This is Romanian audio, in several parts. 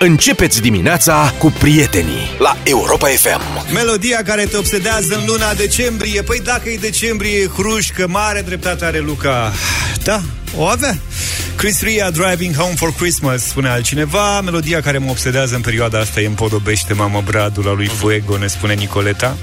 Începeți dimineața cu prietenii la Europa FM. Melodia care te obsedează în luna decembrie. Păi dacă e decembrie, e hrușcă, mare dreptate are Luca. Da, o avea. Chris Ria, Driving Home for Christmas, spune altcineva. Melodia care mă obsedează în perioada asta e Împodobește mamă bradul la lui Fuego, ne spune Nicoleta.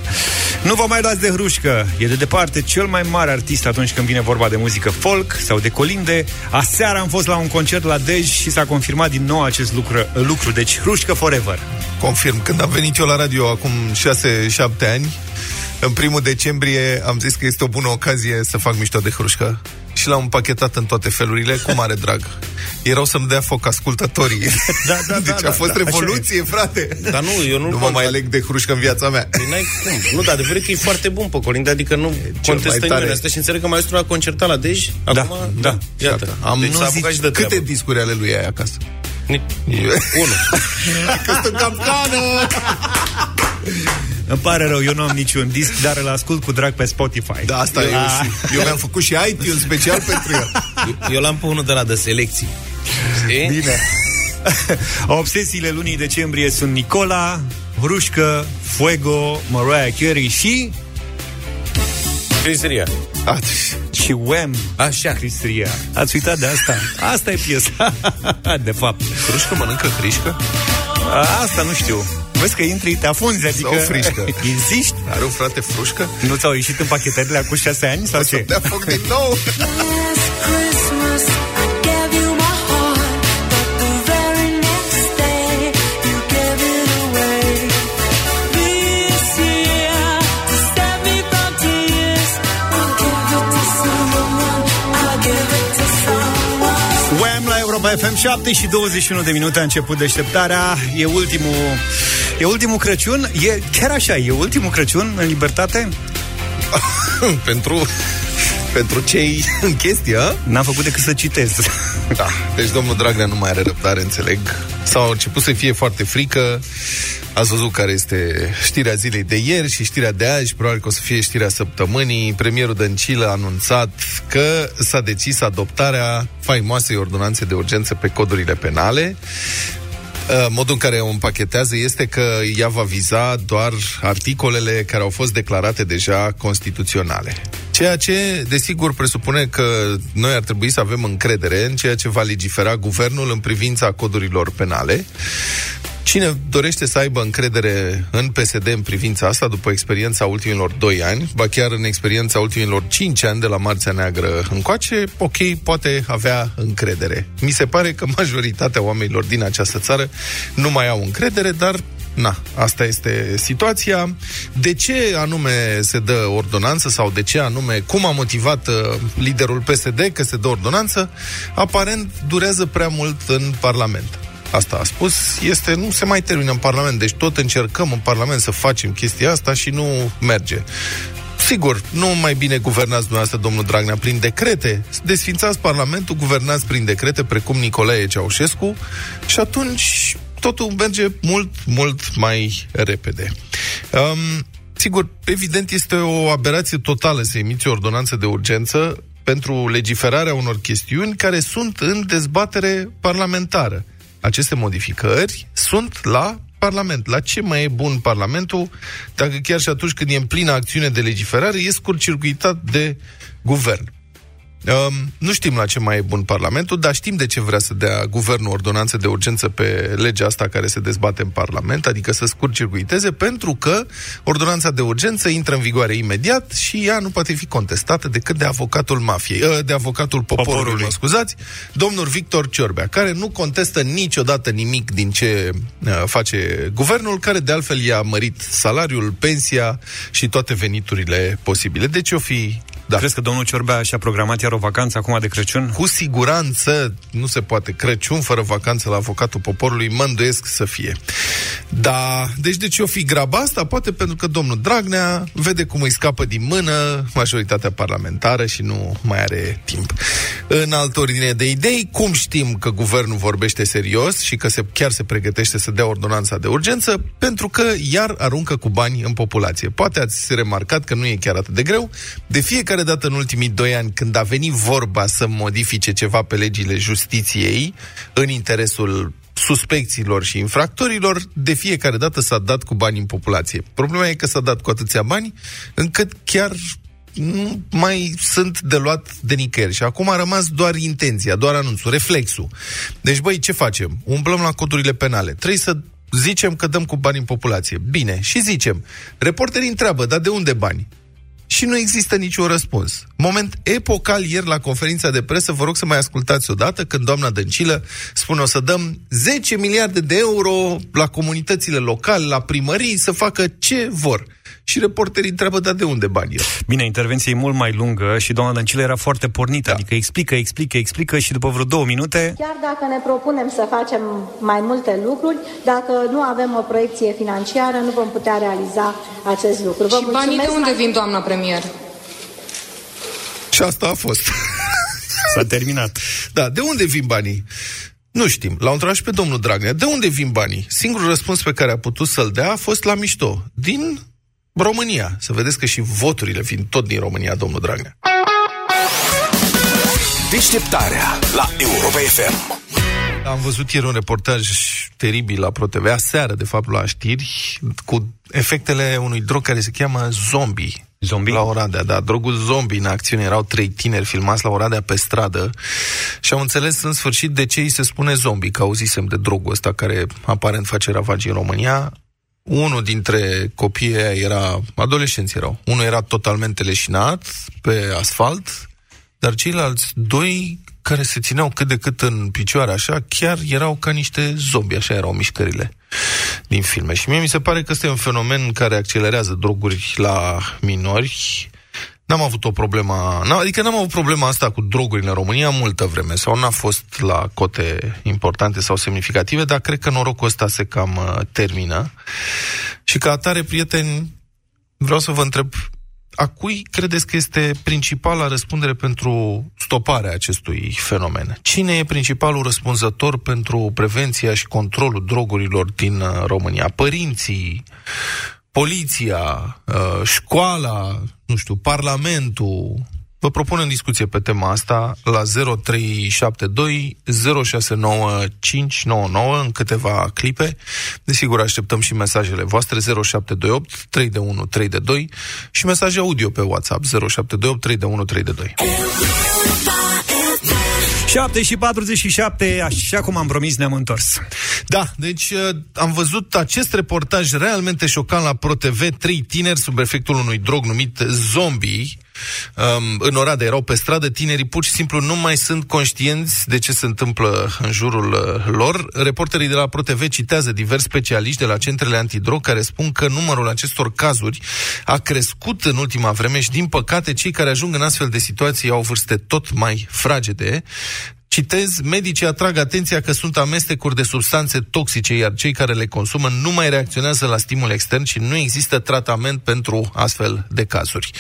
Nu vă mai dați de hrușcă. E de departe cel mai mare artist atunci când vine vorba de muzică folk sau de colinde. Aseară am fost la un concert la Dej și s-a confirmat din nou acest lucru. lucru. Deci hrușcă forever. Confirm. Când am venit eu la radio acum 6-7 ani, în primul decembrie am zis că este o bună ocazie să fac mișto de hrușcă și l-am împachetat în toate felurile, cu mare drag. Erau să-mi dea foc ascultătorii. Da, da, deci da, a fost da, revoluție, frate. Dar nu, eu nu... Nu mă mai leg de hrușcă în viața mea. Păi n-ai cum. Nu, dar adevărul că e foarte bun pe Colinde, adică nu contestă mai tare. nimeni asta și înțeleg că maestru a concertat la Dej. Acum, da, Iată. Am deci nu s-a zici apucat și de câte treabă. discuri ale lui ai acasă? Ni- Unu. Că sunt capcană! Îmi pare rău, eu nu am niciun disc, dar îl ascult cu drag pe Spotify. Da, asta eu și... Eu mi-am făcut și iTunes special pentru el. Eu- Eu l-am pe unul de la de selecții. Știi? Bine. Obsesiile lunii decembrie sunt Nicola, Hrușcă, Fuego, Mariah Carey și... Chris Ria. Ah, și Wham! Așa. Chris Ria. Ați uitat de asta? Asta e piesa. de fapt. Hrușcă mănâncă hrișcă? Asta nu știu. Vezi că intri, te afunzi, adică... Sau frișcă. Insisti? Are un frate frușcă? Nu ți-au ieșit în pachetările cu șase ani sau O să ce? dea foc din nou. Last Christmas I gave you my heart, but the very next day you gave it away. This year, to save me from tears, I'll give it to someone. I'll give it to someone. Wham la Europa FM 7 și 21 de minute a început deșteptarea. E ultimul, e ultimul Crăciun. E chiar așa, e ultimul Crăciun în libertate? pentru, pentru cei în chestie, a? N-am făcut decât să citez. Da. Deci domnul Dragnea nu mai are răbdare, înțeleg. S-au început să fie foarte frică. Ați văzut care este știrea zilei de ieri și știrea de azi, probabil că o să fie știrea săptămânii. Premierul Dăncilă a anunțat că s-a decis adoptarea faimoasei ordonanțe de urgență pe codurile penale. Uh, Modul în care o împachetează este că ea va viza doar articolele care au fost declarate deja constituționale. Ceea ce, desigur, presupune că noi ar trebui să avem încredere în ceea ce va legifera guvernul în privința codurilor penale. Cine dorește să aibă încredere în PSD în privința asta, după experiența ultimilor 2 ani, ba chiar în experiența ultimilor 5 ani de la Marțea Neagră încoace, ok, poate avea încredere. Mi se pare că majoritatea oamenilor din această țară nu mai au încredere, dar Na, asta este situația. De ce anume se dă ordonanță sau de ce anume, cum a motivat uh, liderul PSD că se dă ordonanță, aparent durează prea mult în Parlament. Asta a spus, este, nu se mai termină în Parlament, deci tot încercăm în Parlament să facem chestia asta și nu merge. Sigur, nu mai bine guvernați dumneavoastră, domnul Dragnea, prin decrete. Desfințați Parlamentul, guvernați prin decrete, precum Nicolae Ceaușescu, și atunci totul merge mult, mult mai repede. Um, sigur, evident, este o aberație totală să emiți o ordonanță de urgență pentru legiferarea unor chestiuni care sunt în dezbatere parlamentară. Aceste modificări sunt la Parlament. La ce mai e bun Parlamentul dacă chiar și atunci când e în plină acțiune de legiferare e scurt-circuitat de guvern? Um, nu știm la ce mai e bun Parlamentul, dar știm de ce vrea să dea guvernul ordonanță de urgență pe legea asta care se dezbate în Parlament, adică să scurt-circuiteze, pentru că ordonanța de urgență intră în vigoare imediat și ea nu poate fi contestată decât de avocatul mafiei, uh, de avocatul poporului, Poporului. mă scuzați, domnul Victor Ciorbea, care nu contestă niciodată nimic din ce uh, face guvernul, care de altfel i-a mărit salariul, pensia și toate veniturile posibile. Deci o fi da. Crezi că domnul Ciorbea și-a programat iar o vacanță acum de Crăciun? Cu siguranță nu se poate. Crăciun fără vacanță la avocatul poporului, mă îndoiesc să fie. Da, deci de ce o fi graba asta? Poate pentru că domnul Dragnea vede cum îi scapă din mână majoritatea parlamentară și nu mai are timp. În altă ordine de idei, cum știm că guvernul vorbește serios și că se, chiar se pregătește să dea ordonanța de urgență? Pentru că iar aruncă cu bani în populație. Poate ați remarcat că nu e chiar atât de greu. De fiecare dată în ultimii doi ani, când a venit vorba să modifice ceva pe legile justiției, în interesul suspecțiilor și infractorilor, de fiecare dată s-a dat cu bani în populație. Problema e că s-a dat cu atâția bani încât chiar nu mai sunt de luat de nicăieri. Și acum a rămas doar intenția, doar anunțul, reflexul. Deci, băi, ce facem? Umblăm la codurile penale. Trebuie să zicem că dăm cu bani în populație. Bine, și zicem. Reporterii întreabă, dar de unde bani? Și nu există niciun răspuns. Moment epocal ieri la conferința de presă, vă rog să mai ascultați odată, când doamna Dăncilă spune o să dăm 10 miliarde de euro la comunitățile locale, la primării, să facă ce vor. Și reporterii întreabă, dar de unde banii? Bine, intervenția e mult mai lungă și doamna Dăncilă era foarte pornită, Da. adică explică, explică, explică și după vreo două minute Chiar dacă ne propunem să facem mai multe lucruri, dacă nu avem o proiecție financiară, nu vom putea realiza acest lucru. Vă Și banii de mulțumesc unde mai- vin, doamna premier? Și asta a fost. s-a terminat. Da, de unde vin banii? Nu știm. L-au întrebat și pe domnul Dragnea. De unde vin banii? Singurul răspuns pe care a putut să-l dea a fost la mișto. Din România. Să vedeți că și voturile vin tot din România, domnul Dragnea. Deșteptarea la Europa FM. Am văzut ieri un reportaj teribil la ProTV, aseară, de fapt, la știri, cu efectele unui drog care se cheamă zombie. Zombie? La Oradea, da. Drogul zombie în acțiune. Erau trei tineri filmați la Oradea pe stradă și am înțeles în sfârșit de ce îi se spune zombie, că auzisem de drogul ăsta care aparent face ravagii în România. Unul dintre copiii ăia era, adolescenți erau, unul era totalmente leșinat pe asfalt, dar ceilalți doi care se țineau cât de cât în picioare așa, chiar erau ca niște zombi, așa erau mișcările din filme. Și mie mi se pare că ăsta e un fenomen care accelerează droguri la minori. N-am avut o problemă, n-am, adică n-am avut problema asta cu drogurile în România multă vreme, sau n-a fost la cote importante sau semnificative, dar cred că norocul ăsta se cam uh, termină. Și ca atare, prieteni, vreau să vă întreb, a cui credeți că este principala răspundere pentru stoparea acestui fenomen? Cine e principalul răspunzător pentru prevenția și controlul drogurilor din uh, România? Părinții, poliția, uh, școala, nu știu, parlamentul. Vă propun în discuție pe tema asta la 0372 069 599 în câteva clipe. Desigur, așteptăm și mesajele voastre 0728 3 de 1 3 de 2 și mesaje audio pe WhatsApp 0728 3 de 1 3 de 2. 7 și 47, așa cum am promis, ne-am întors. Da, deci uh, am văzut acest reportaj realmente șocant la ProTV, trei tineri sub efectul unui drog numit zombie, um, în Oradea erau pe stradă, tinerii pur și simplu nu mai sunt conștienți de ce se întâmplă în jurul uh, lor. Reporterii de la ProTV citează diversi specialiști de la centrele antidrog care spun că numărul acestor cazuri a crescut în ultima vreme și, din păcate, cei care ajung în astfel de situații au vârste tot mai fragede. Citez, medicii atrag atenția că sunt amestecuri de substanțe toxice, iar cei care le consumă nu mai reacționează la stimul extern și nu există tratament pentru astfel de cazuri.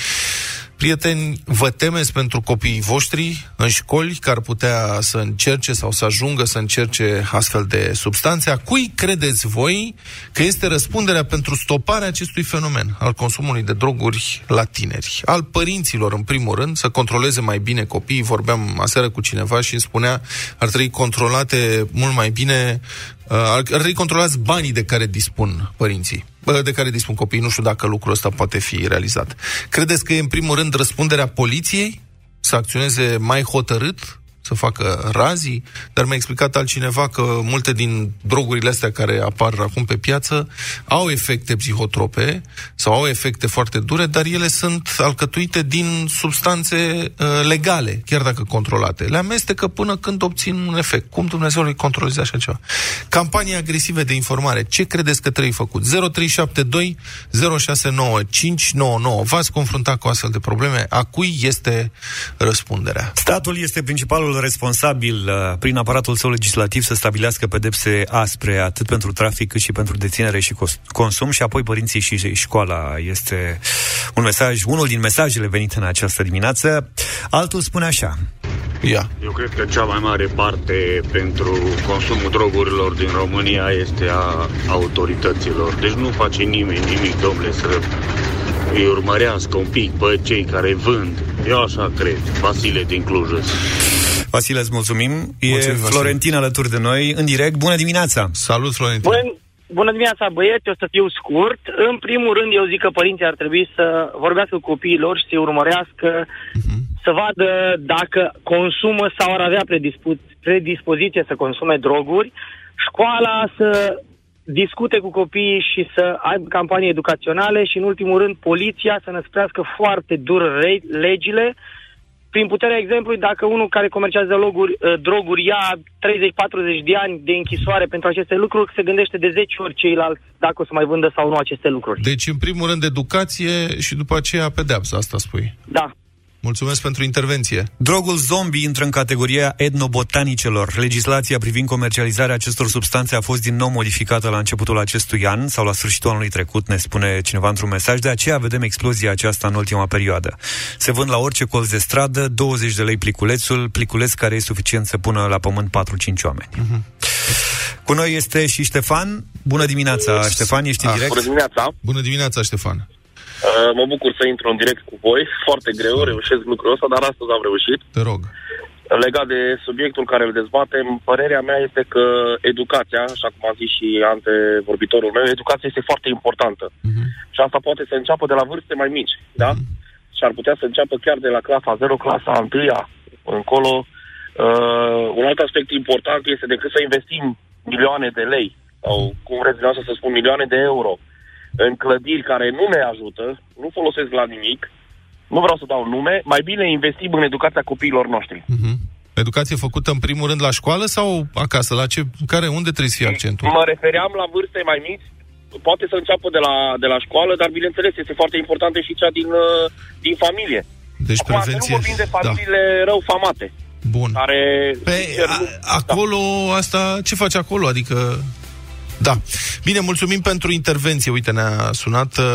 Prieteni, vă temeți pentru copiii voștri în școli care ar putea să încerce sau să ajungă să încerce astfel de substanțe? A cui credeți voi că este răspunderea pentru stoparea acestui fenomen al consumului de droguri la tineri? Al părinților, în primul rând, să controleze mai bine copiii. Vorbeam aseară cu cineva și îmi spunea ar trebui controlate mult mai bine Uh, ar, ar trebui controlați banii de care dispun părinții, uh, de care dispun copiii. Nu știu dacă lucrul ăsta poate fi realizat. Credeți că e în primul rând răspunderea poliției să acționeze mai hotărât, să facă razii, dar mi-a explicat altcineva că multe din drogurile astea care apar acum pe piață au efecte psihotrope sau au efecte foarte dure, dar ele sunt alcătuite din substanțe uh, legale, chiar dacă controlate. Le amestecă până când obțin un efect. Cum Dumnezeu îi controlează așa ceva? Campanii agresive de informare. Ce credeți că trebuie făcut? 0372 069 599. V-ați confruntat cu astfel de probleme? A cui este răspunderea? Statul este principalul responsabil uh, prin aparatul său legislativ să stabilească pedepse aspre atât pentru trafic cât și pentru deținere și cos- consum și apoi părinții și școala este un mesaj, unul din mesajele venite în această dimineață. Altul spune așa. Ia. Eu cred că cea mai mare parte pentru consumul drogurilor din România este a autorităților. Deci nu face nimeni nimic, domnule, să îi urmărească un pic pe cei care vând. Eu așa cred. Vasile din Cluj. Vasile, îți mulțumim. E Mulțumim, Vasile. Florentin alături de noi, în direct. Bună dimineața! Salut, Florentin. Bună, bună dimineața, băieți, o să fiu scurt. În primul rând, eu zic că părinții ar trebui să vorbească cu copiii lor și să-i urmărească, să vadă dacă consumă sau ar avea predispu- predispoziție să consume droguri. Școala să discute cu copiii și să aibă campanii educaționale și, în ultimul rând, poliția să năsprească foarte dur re- legile prin puterea exemplului, dacă unul care comercializează loguri, uh, droguri ia 30-40 de ani de închisoare pentru aceste lucruri, se gândește de 10 ori ceilalți dacă o să mai vândă sau nu aceste lucruri. Deci, în primul rând, educație și după aceea pedeapsă, asta spui. Da. Mulțumesc pentru intervenție. Drogul zombie intră în categoria etnobotanicelor. Legislația privind comercializarea acestor substanțe a fost din nou modificată la începutul acestui an sau la sfârșitul anului trecut, ne spune cineva într-un mesaj. De aceea vedem explozia aceasta în ultima perioadă. Se vând la orice colț de stradă 20 de lei pliculețul, pliculeț care e suficient să pună la pământ 4-5 oameni. Cu noi este și Ștefan. Bună dimineața, Ștefan, ești în Ah, direct? Bună dimineața! Bună dimineața, Ștefan. Uh, mă bucur să intru în direct cu voi. Foarte greu, reușesc lucrul ăsta, dar astăzi am reușit. Te rog. Legat de subiectul care îl dezbatem, părerea mea este că educația, așa cum a zis și antevorbitorul meu, educația este foarte importantă. Și asta poate să înceapă de la vârste mai mici, da? Și ar putea să înceapă chiar de la clasa 0, clasa 1 încolo. Uh, un alt aspect important este decât să investim milioane de lei, sau cum vreți dumneavoastră să spun, milioane de euro, în clădiri care nu ne ajută, nu folosesc la nimic, nu vreau să dau nume, mai bine investim în educația copiilor noștri. Educație făcută în primul rând la școală sau acasă? La ce, care, unde trebuie să fie accentul? Mă refeream la vârste mai mici, poate să înceapă de la, de la școală, dar bineînțeles este foarte importantă și cea din, uh, din familie. Deci Acum, să nu prevenție. vorbim de Da. familiile rău famate, Bun. care... Pe, sincer, a, nu- acolo, asta, ce faci acolo? Adică... Da. Bine, mulțumim pentru intervenție. Uite, ne-a sunat uh,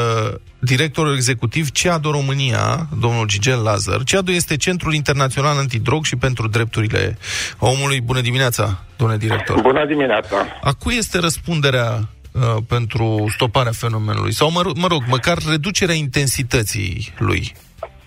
directorul executiv CEADO România, domnul Gigel Lazar. CEADO este Centrul Internațional Antidrog și pentru Drepturile Omului. Bună dimineața, domnule director. Bună dimineața! A cui este răspunderea uh, pentru stoparea fenomenului? Sau, mă, mă rog, măcar reducerea intensității lui?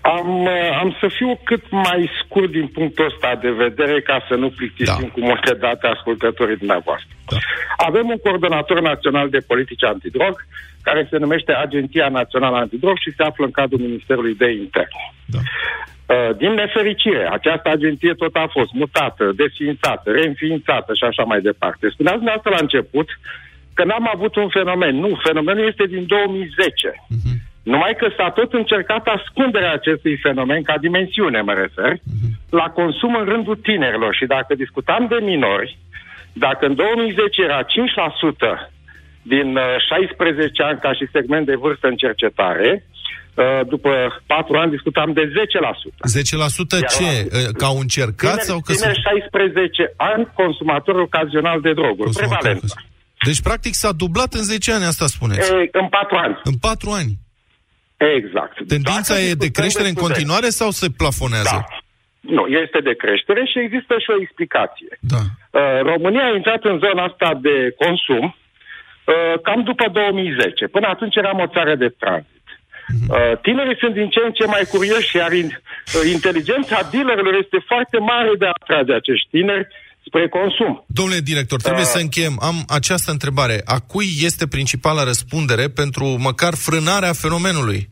Am, uh, am să fiu cât mai scurt din punctul ăsta de vedere ca să nu plictisim Da. cu multe date ascultătorii dumneavoastră. Da. Avem un coordonator național de politici antidrog care se numește Agenția Națională Antidrog și se află în cadrul Ministerului de Interne. Da. Uh, Din nefericire, această agenție tot a fost mutată, desfințată, reînființată și așa mai departe. Spuneați dumneavoastră la început că n-am avut un fenomen. Nu, fenomenul este din 2010. Numai că s-a tot încercat ascunderea acestui fenomen, ca dimensiune mă refer, la consum în rândul tinerilor. Și dacă discutam de minori, dacă în 2010 era 5% din uh, 16 ani ca și segment de vârstă în cercetare, uh, după 4 ani discutam de 10%. 10% ce? Uh, Că au încercat Tineri, sau că tineri 16 ani, consumator ocazional de droguri, Consumator prevalent. ocazional. Deci, practic, s-a dublat în 10 ani, asta spuneți. E, în 4 ani. În 4 ani. Exact. Tendința Dacă e de discutăm creștere în de student- continuare sau se plafonează? Da. Nu, este de creștere și există și o explicație. Da. Uh, România a intrat în zona asta de consum uh, cam după 2010. Până atunci eram o țară de tranzit. Mhm. Uh, Tinerii sunt din ce în ce mai curioși, iar in, uh, inteligența dealerilor este foarte mare de a atrage acești tineri spre consum. Domnule director, trebuie Da. să încheiem. Am această întrebare. A cui este principala răspundere pentru măcar frânarea fenomenului?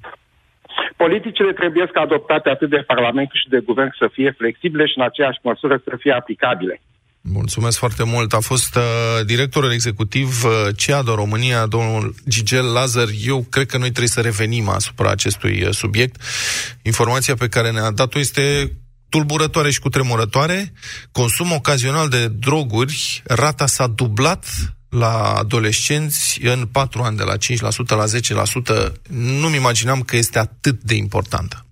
Politicile trebuie să adoptate atât de Parlament cât și de Guvern să fie flexibile și în aceeași măsură să fie aplicabile. Mulțumesc foarte mult. A fost uh, directorul executiv uh, CEADO România, domnul Gigel Lazar. Eu cred că noi trebuie să revenim asupra acestui uh, subiect. Informația pe care ne-a dat-o este tulburătoare și cutremurătoare. Consum ocazional de droguri, rata s-a dublat la adolescenți în 4 ani, de la 5% la 10%. Nu-mi imaginam că este atât de importantă.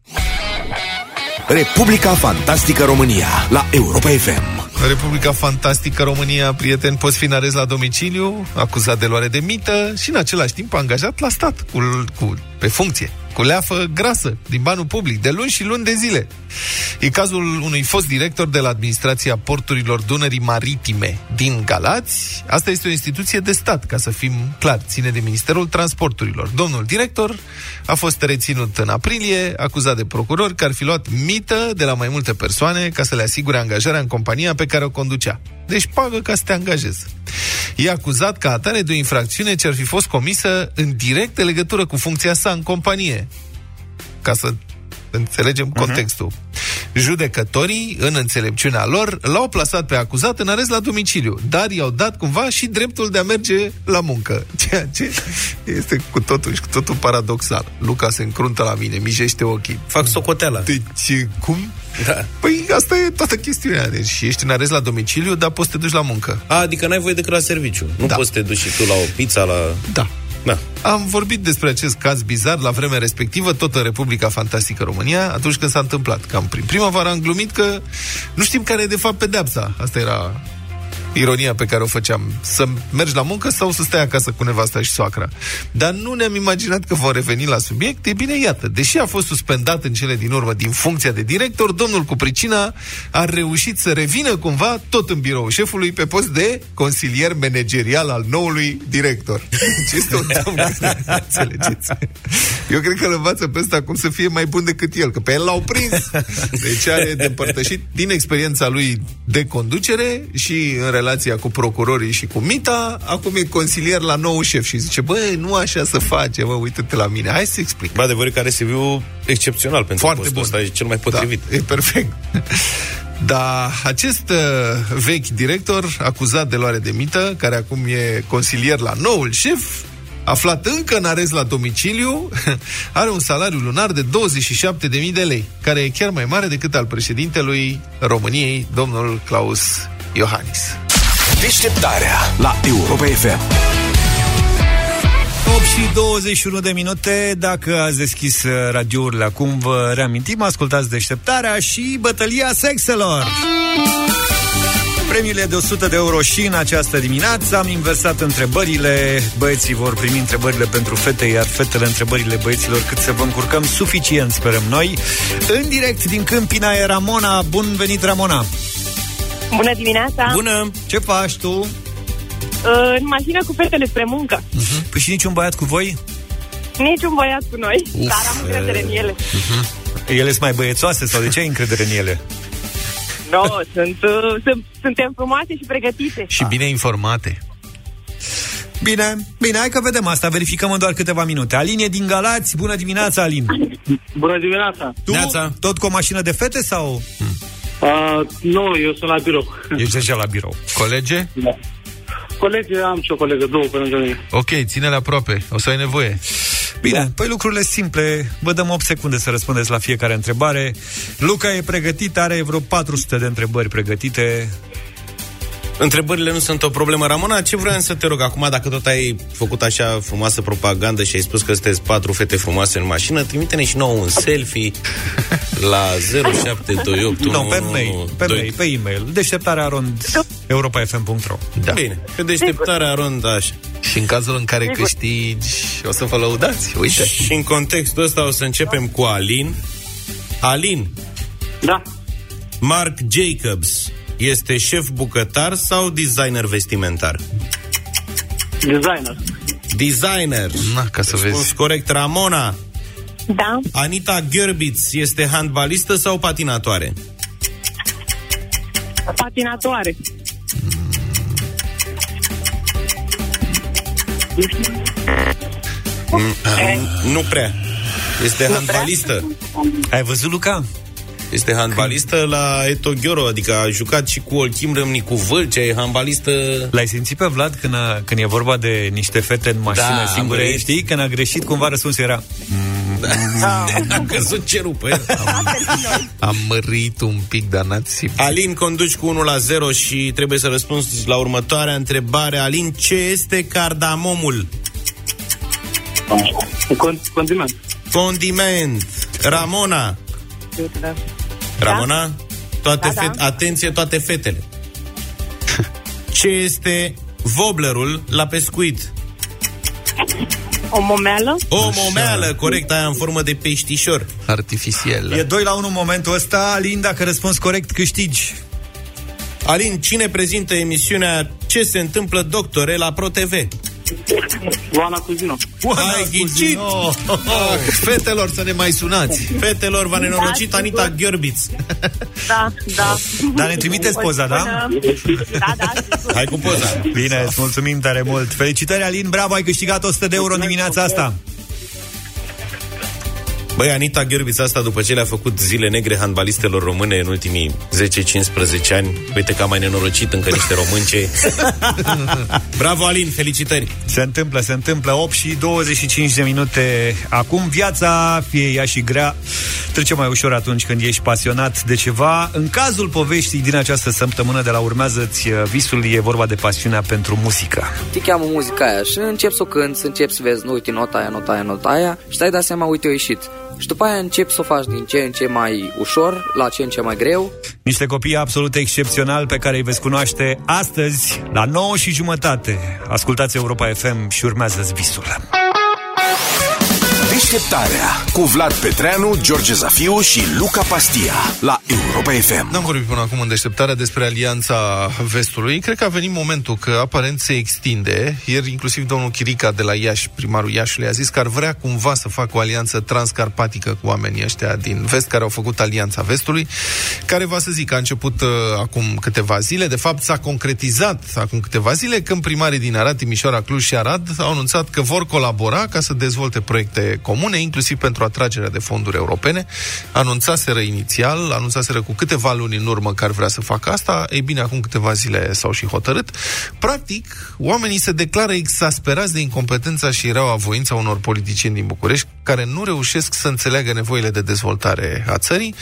Republica Fantastică România la Europa FM. Republica Fantastică România, prieten, poți fi în arest la domiciliu, acuzat de luare de mită și în același timp angajat la stat, cu, cu, pe funcție. Cu leafă grasă din banul public, de luni și luni de zile. E cazul unui fost director de la administrația porturilor Dunării Maritime din Galați. Asta este o instituție de stat, ca să fim clari, ține de Ministerul Transporturilor. Domnul director a fost reținut în aprilie, acuzat de procurori că ar fi luat mită de la mai multe persoane ca să le asigure angajarea în compania pe care o conducea. Deci pagă ca să te angajezi. E acuzat ca atare de o infracțiune ce ar fi fost comisă în directă legătură cu funcția sa în companie. Ca să înțelegem contextul. Judecătorii, în înțelepciunea lor, l-au plasat pe acuzat în arest la domiciliu, dar i-au dat cumva și dreptul de a merge la muncă. Ceea ce este cu totul și cu totul paradoxal. Luca se încruntă la mine, mijește ochii. Fac socoteala. Deci, cum? Da. Păi asta e toată chestiunea. Deci ești în arest la domiciliu, dar poți să te duci la muncă. A, adică n-ai voie decât la serviciu. Nu Da. poți să te duci și tu la o pizza, la... Da. Da. Am vorbit despre acest caz bizar la vremea respectivă, tot în Republica Fantastică România, atunci când s-a întâmplat. Cam prin primăvară am glumit că nu știm care e de fapt pedeapsa. Asta era ironia pe care o făceam. Să mergi la muncă sau să stai acasă cu nevasta și soacra. Dar nu ne-am imaginat că vom reveni la subiect. E bine, iată, deși a fost suspendat în cele din urmă din funcția de director, domnul cu pricina a reușit să revină cumva tot în birou șefului pe post de consilier managerial al noului director. Deci este un domn care, înțelegeți? Eu cred că îl învață pe ăsta cum să fie mai bun decât el, că pe el l-au prins. Deci are de împărtășit din experiența lui de conducere și în relația cu procurorii și cu Mita, acum e consilier la nou șef și zice, bă, nu așa să face, mă, uite-te la mine, hai să explic. Bă, adevărul care CV excepțional pentru Foarte postul bun. ăsta, e cel mai potrivit. Da, e perfect. Da, acest uh, vechi director, acuzat de luare de mită, care acum e consilier la noul șef, aflat încă în arest la domiciliu, are un salariu lunar de 27.000 de lei, care e chiar mai mare decât al președintelui României, domnul Claus Iohannis. Deșteptarea la Europa FM. 8 și 21 de minute. Dacă ați deschis uh, radiourile acum Vă reamintim, ascultați deșteptarea Și bătălia sexelor. Premiile de 100 de euro și în această dimineață Am inversat întrebările. Băieții vor primi întrebările pentru fete Iar fetele întrebările băieților Cât să vă încurcăm suficient, sperăm noi. În direct din Câmpina e Ramona. Bun venit, Ramona Bună dimineața! Bună! Ce faci tu? Uh, În mașină cu fetele spre muncă. Păi și niciun băiat cu voi? Niciun băiat cu noi, Uf, dar am încredere în ele. Ele sunt mai băiețoase sau de ce ai încredere în ele? No, sunt, uh, sunt, suntem frumoase și pregătite. Și bine informate. Bine, bine, hai că vedem asta, verificăm în doar câteva minute. Alin e din Galați, bună dimineața, Alin. Bună dimineața! Tu, Neața. tot cu o mașină de fete sau? Uh, nu, eu sunt la birou. Ești deja la birou. Colege? Da. Colegi, am și o colegă, două pe lângă mine. Ok, ține-le aproape, o să ai nevoie. Bine, păi lucrurile simple. Vă dăm 8 secunde să răspundeți la fiecare întrebare. Luca e pregătit, are vreo 400 de întrebări pregătite. Întrebările nu sunt o problemă. Ramona, ce vreau să te rog acum, dacă tot ai făcut așa frumoasă propagandă și ai spus că sunteți patru fete frumoase în mașină, trimite-ne și nouă un selfie la 0728 Nu, pe mail, pe mail, pe e-mail. Deșteptarea rond europafm.ro Da. Bine, pe deșteptarea rond, așa. Și în cazul în care câștigi, o să vă lăudați, uite. Și în contextul ăsta o să începem cu Alin. Alin. Da. Mark Jacobs este șef bucătar sau designer vestimentar? Designer. Designer. Na, ca să Răspuns vezi. corect, Ramona. Da, Anita Gherbitz este handbalistă sau patinatoare? patinatoare. Mm, Nu prea. Este handbalistă. Ai văzut, Luca? Este handbalistă la Etogioro, adică a jucat și cu Olchim Râmnicu Vâlcea, e handbalistă... L-ai simțit pe Vlad când, a, când e vorba de niște fete în mașină Da, singure? băi. Știi? Când a greșit, cumva răspunsul era... A căzut cerul pe el. Am mărit un pic, dar n-ați simțit. Alin, conduci cu 1 la 0 și trebuie să răspunzi la următoarea întrebare. Alin, ce este cardamomul? Con- condiment. Condiment. Ramona. Ramona? Toate Da, da. Fe- atenție, toate fetele. Ce este woblerul la pescuit? O momeală? O momeală, corect, aia în formă de peștișor. Artificial. E 2 la 1 în momentul ăsta. Alin, dacă răspunzi corect, câștigi. Alin, cine prezintă emisiunea Ce se întâmplă, doctore, la ProTV? Oana Cuzino. Ai ghicit! Ah, fetelor, să ne mai sunați. Fetelor, v-a nenorocit Da, Anita sigur. Gheorbiț. Da, da. Dar ne trimiteți poza, da? Da, da, sigur. Hai cu poza. Bine, îți mulțumim tare mult. Felicitări, Alin, bravo, ai câștigat 100 de euro în dimineața asta. Băi, Anita Gheorbiț asta după ce le-a făcut zile negre handbalistelor române în ultimii 10-15 ani, uite că a mai nenorocit încă niște românce. Bravo, Alin, felicitări! Se întâmplă, se întâmplă 8 și 25 de minute Acum viața, fie ea și grea Trece mai ușor atunci când ești pasionat de ceva În cazul poveștii din această săptămână de la Urmează-ți visul E vorba de pasiunea pentru muzică te cheamă muzica aia și începi să o cânti, începi să vezi, nu, uite, nota aia, nota aia, nota aia și dai dat seama, uite, a ieșit. Și după aia începi să o faci din ce în ce mai ușor, la ce în ce mai greu. Niște copii absolut excepționali pe care îi veți cunoaște astăzi la 9 și jumătate Ascultați Europa FM și urmează-ți visul Deșteptarea cu Vlad Petreanu, George Zafiu și Luca Pastia la Europa FM. N-am vorbit până acum în deșteptarea despre Alianța Vestului. Cred că a venit momentul că aparent se extinde. Ieri inclusiv domnul Chirica de la Iași, primarul Iașului, a zis că ar vrea cumva să facă o alianță transcarpatică cu oamenii ăștia din vest care au făcut Alianța Vestului, care va să zic a început uh, acum câteva zile. De fapt s-a concretizat acum câteva zile când primarii din Arad, Timișoara, Cluj și Arad au anunțat că vor colabora ca să dezvolte proiecte comune, inclusiv pentru atragerea de fonduri europene. Anunțaseră inițial, anunțaseră cu câteva luni în urmă că ar vrea să facă asta. Ei bine, acum câteva zile s-au și hotărât. Practic, oamenii se declară exasperați de incompetența și rău voința unor politicieni din București care nu reușesc să înțeleagă nevoile de dezvoltare a țării.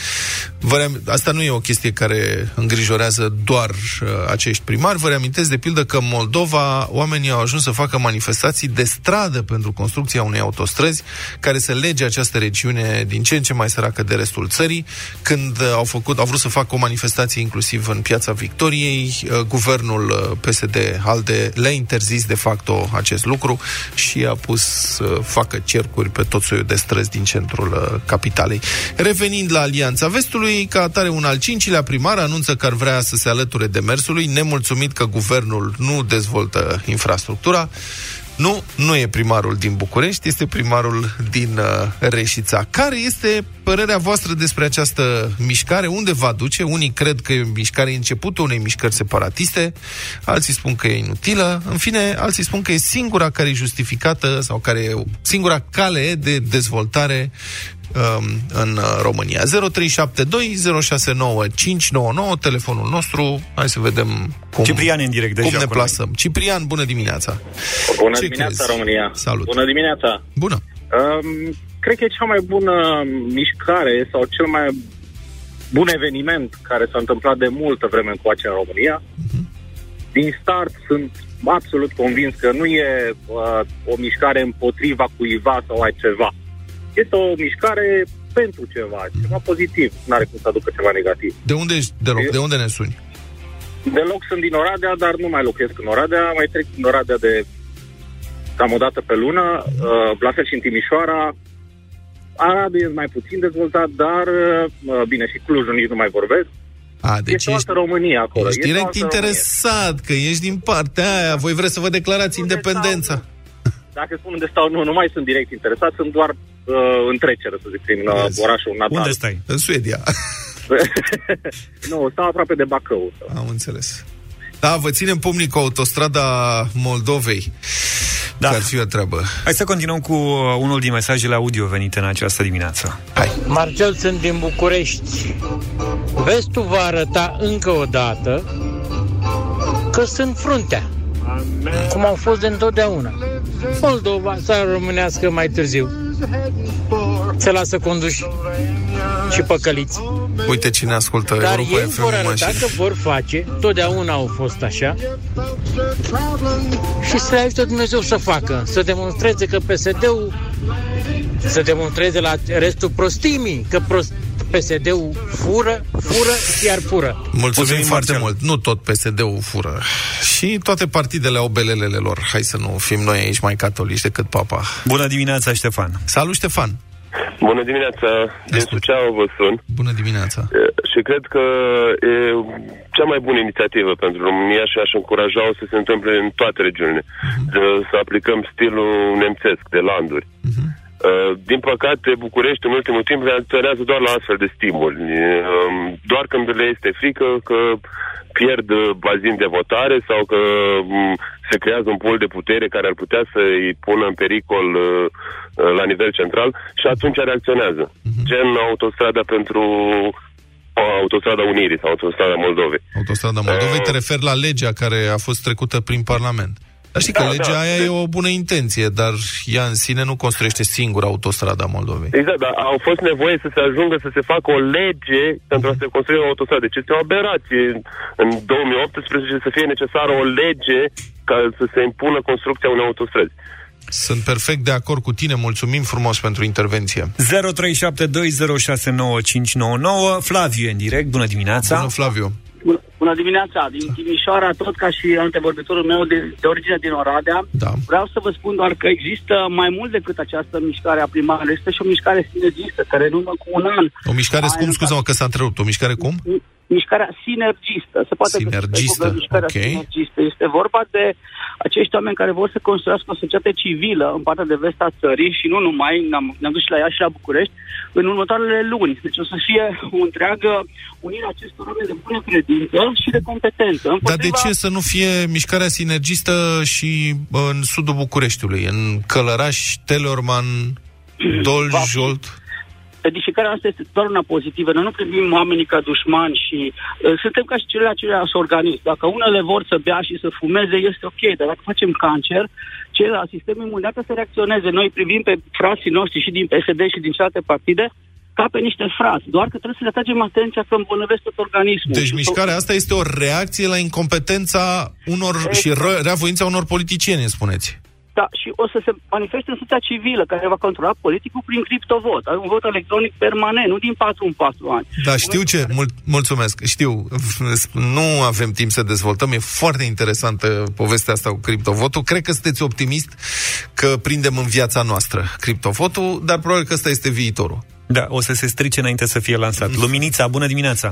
Vă ream... Asta nu e o chestie care îngrijorează doar uh, acești primari. Vă reamintesc de pildă că în Moldova oamenii au ajuns să facă manifestații de stradă pentru construcția unei autostrăzi care să lege această regiune din ce în ce mai săracă de restul țării. Când uh, au, făcut, au vrut să facă o manifestație inclusiv în Piața Victoriei, uh, guvernul uh, PSD-ALDE le-a interzis de facto acest lucru și a pus să facă cercuri pe tot soiul de străzi din centrul uh, capitalei. Revenind la Alianța Vestului, ca atare un al cincilea primar anunță că ar vrea să se alăture demersului, nemulțumit că guvernul nu dezvoltă infrastructura. Nu, nu e primarul din București, este primarul din uh, Reșița. Care este părerea voastră despre această mișcare? Unde va duce? Unii cred că e o mișcare începutul unei mișcări separatiste, alții spun că e inutilă, în fine, alții spun că e singura care e justificată sau care e singura cale de dezvoltare um, în uh, România. 0372 telefonul nostru. Hai să vedem cum, Ciprian în direct deja cum ne cu noi. plasăm. Ciprian, bună dimineața! Bună Ce dimineața, crezi? România! Salut! Bună dimineața! Bună! Um, cred că e cea mai bună mișcare sau cel mai bun eveniment care s-a întâmplat de multă vreme încoace în România. Din start sunt absolut convins că nu e uh, o mișcare împotriva cuiva sau altceva. Este o mișcare pentru ceva, ceva pozitiv. Nu are cum să aducă ceva negativ. De unde ești deloc? De unde ne suni? Deloc sunt din Oradea, dar nu mai locuiesc în Oradea, mai trec din Oradea de cam o dată pe lună, uh, la fel și în Timișoara. Aradul e mai puțin dezvoltat, dar, uh, bine, și Clujul nici nu mai vorbesc. A, deci este o altă România acolo. Ești Este o direct altă interesat, că ești din partea aia. Voi vreți să vă declarați independența. România. Dacă spun unde stau, nu, nu mai sunt direct interesat, sunt doar uh, în trecere, să zic, prin uh, orașul natal. Unde stai? În Suedia. nu, stau aproape de Bacău. Am înțeles. Da, vă ținem pumnii cu autostrada Moldovei. Da. Că ar fi o treabă. Hai să continuăm cu uh, unul din mesajele audio venite în această dimineață. Marcel, sunt din București. Vestul va arăta încă o dată că sunt fruntea, cum au fost de întotdeauna. Moldova, țara românească mai târziu. Se lasă conduși și păcăliți. Uite cine ascultă Dar Europa ei FM vor în arăta mașină. că vor face, totdeauna au fost așa, și să le ajute Dumnezeu să facă, să demonstreze că PSD-ul să demonstreze la restul prostimii, că prost, PSD-ul fură, fură, iar fură. Mulțumim, Mulțumim, foarte Marcel. mult. Nu tot PSD-ul fură. Și toate partidele au belelele lor. Hai să nu fim noi aici mai catolici decât papa. Bună dimineața, Ștefan. Salut, Ștefan! Bună dimineața, din Suceava vă sun. Bună dimineața! E, Și cred că e cea mai bună inițiativă pentru România și aș încuraja să se întâmple în toate regiunile. De, să aplicăm stilul nemțesc de landuri. Uh, Din păcate, București în ultimul timp reacționează doar la astfel de stimuli. Um, Doar când le este frică că pierd uh, bazin de votare sau că um, se creează un pol de putere care ar putea să îi pună în pericol uh, uh, la nivel central și atunci reacționează. Gen autostrada pentru uh, autostrada Unirii sau autostrada Moldovei. Autostrada Moldovei, te referi la legea care a fost trecută prin Parlament. Dar știi că Da, legea da. aia e o bună intenție, dar ea în sine nu construiește singura autostrada Moldovei. Exact, dar au fost nevoie să se ajungă să se facă o lege pentru a se construi o autostradă. Deci este o aberație în 2018 să fie necesară o lege ca să se impună construcția unei autostrăzi. Sunt perfect de acord cu tine, mulțumim frumos pentru intervenție. 0372069599 Flaviu e în direct, bună dimineața. Bună, Flaviu. Bună, bună dimineața, din Timișoara, tot ca și antevorbitorul meu de, de origine din Oradea. Da. Vreau să vă spun doar că există mai mult decât această mișcare a primarului. Este și o mișcare sinergistă, care în urmă cu un an... O mișcare, a cum, scuză-mă că s-a întrerupt, o mișcare cum? mișcarea sinergistă. Se poate găsi pe Sinergistă, Google mișcarea ok. sinergistă. Este vorba de acești oameni care vor să construiască o societate civilă în partea de vest a țării și nu numai, ne-am, ne-am dus și la ea și la București, în următoarele luni. Deci o să fie o întreagă unire a acestor oameni de bună credință și de competență. Dar de împotriva- ce să nu fie mișcarea sinergistă și bă, în sudul Bucureștiului, în Călăraș, Teleorman, Dolj, Jolt? edificarea asta este doar una pozitivă. Noi nu privim oamenii ca dușmani și uh, suntem ca și cele aceleași organism. Dacă unele vor să bea și să fumeze, este ok, dar dacă facem cancer, celălalt sistem imunitar să reacționeze. Noi privim pe frații noștri și din PSD și din celelalte partide ca pe niște frați, doar că trebuie să le atragem atenția că îmbolnăvesc tot organismul. Deci Și mișcarea asta este o reacție la incompetența unor și ră- reavoința unor politicieni, îmi spuneți. Da, și o să se manifeste în societatea civilă, care va controla politicul prin criptovot. Are un vot electronic permanent, nu din 4 în 4 ani. Da, știu ce, mul- mulțumesc, știu, nu avem timp să dezvoltăm, e foarte interesantă povestea asta cu criptovotul, cred că sunteți optimist că prindem în viața noastră criptovotul, dar probabil că ăsta este viitorul. Da, o să se strice înainte să fie lansat. Luminița, bună dimineața!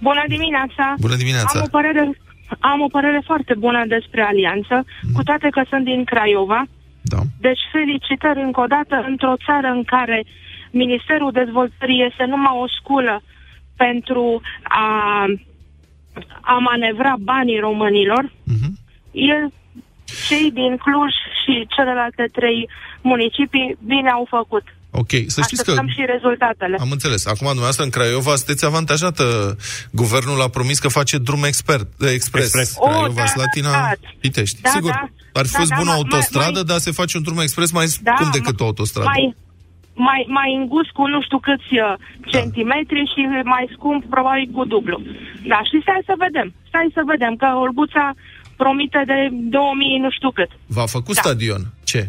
Bună dimineața! Bună dimineața! Am o părere, am o părere foarte bună despre alianță, cu toate că sunt din Craiova. Da. Deci felicitări încă o dată într-o țară în care Ministerul Dezvoltării este numai o sculă pentru a, a manevra banii românilor. El, cei din Cluj și celelalte trei municipii bine au făcut. Ok, să știți că... Așteptăm și rezultatele. Am înțeles. Acum, dumneavoastră, în Craiova, sunteți avantajată. Guvernul a promis că face drum expert, eh, expres. Expres. Craiova, O, da, Slatina, da. Pitești. Da, Sigur, da. ar fi Da, fost da, bună mai- autostradă, mai- dar se face un drum expres mai Da, scump decât o autostradă. Mai, mai, mai îngust cu nu știu câți uh, centimetri și mai scump probabil cu dublu. Da, și stai să vedem. Stai să vedem că Olbuța promite de 2000 nu știu cât. V-a făcut Da. stadion. Ce?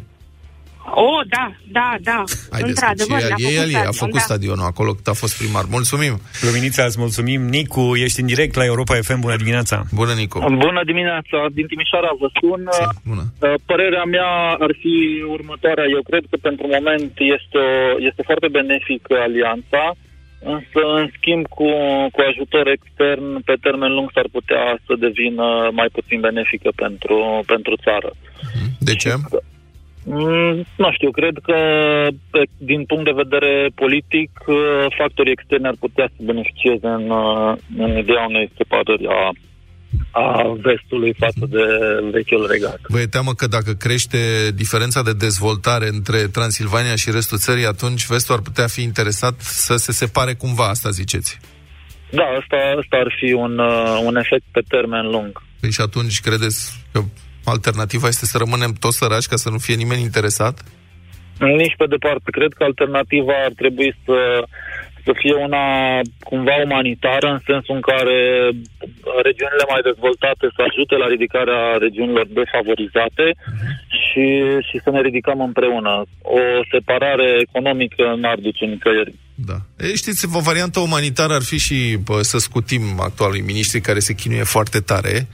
O, da, da, da. Haideți, Într-adevăr, că ne-a e, e el, făcut a stadion, făcut da. stadionul acolo cât a fost primar. Mulțumim! Luminița, îți mulțumim. Nicu, ești în direct la Europa FM, bună dimineața! Bună, Nicu! Bună dimineața, din Timișoara vă spun. Bună. Uh, Părerea mea ar fi următoarea. Eu cred că pentru moment este, o, este foarte benefic alianța, însă în schimb cu, cu ajutor extern pe termen lung s-ar putea să devină mai puțin benefică pentru, pentru țară. De ce? Mm, nu știu, cred că pe, din punct de vedere politic uh, factorii externi ar putea să beneficieze în, uh, în ideea unei separări a, a vestului față de vechiul regat. Vă e teamă că dacă crește diferența de dezvoltare între Transilvania și restul țării, atunci vestul ar putea fi interesat să se separe cumva, asta ziceți. Da, asta, asta ar fi un, uh, un efect pe termen lung. Păi și atunci credeți că alternativa este să rămânem toți săraci ca să nu fie nimeni interesat? Nici pe departe. Cred că alternativa ar trebui să, să fie una cumva umanitară, în sensul în care regiunile mai dezvoltate să ajute la ridicarea regiunilor defavorizate și, și să ne ridicăm împreună. O separare economică n-ar duce nicăieri. Da. E, știți, o variantă umanitară ar fi și bă, să scutim actualului ministri care se chinuie foarte tare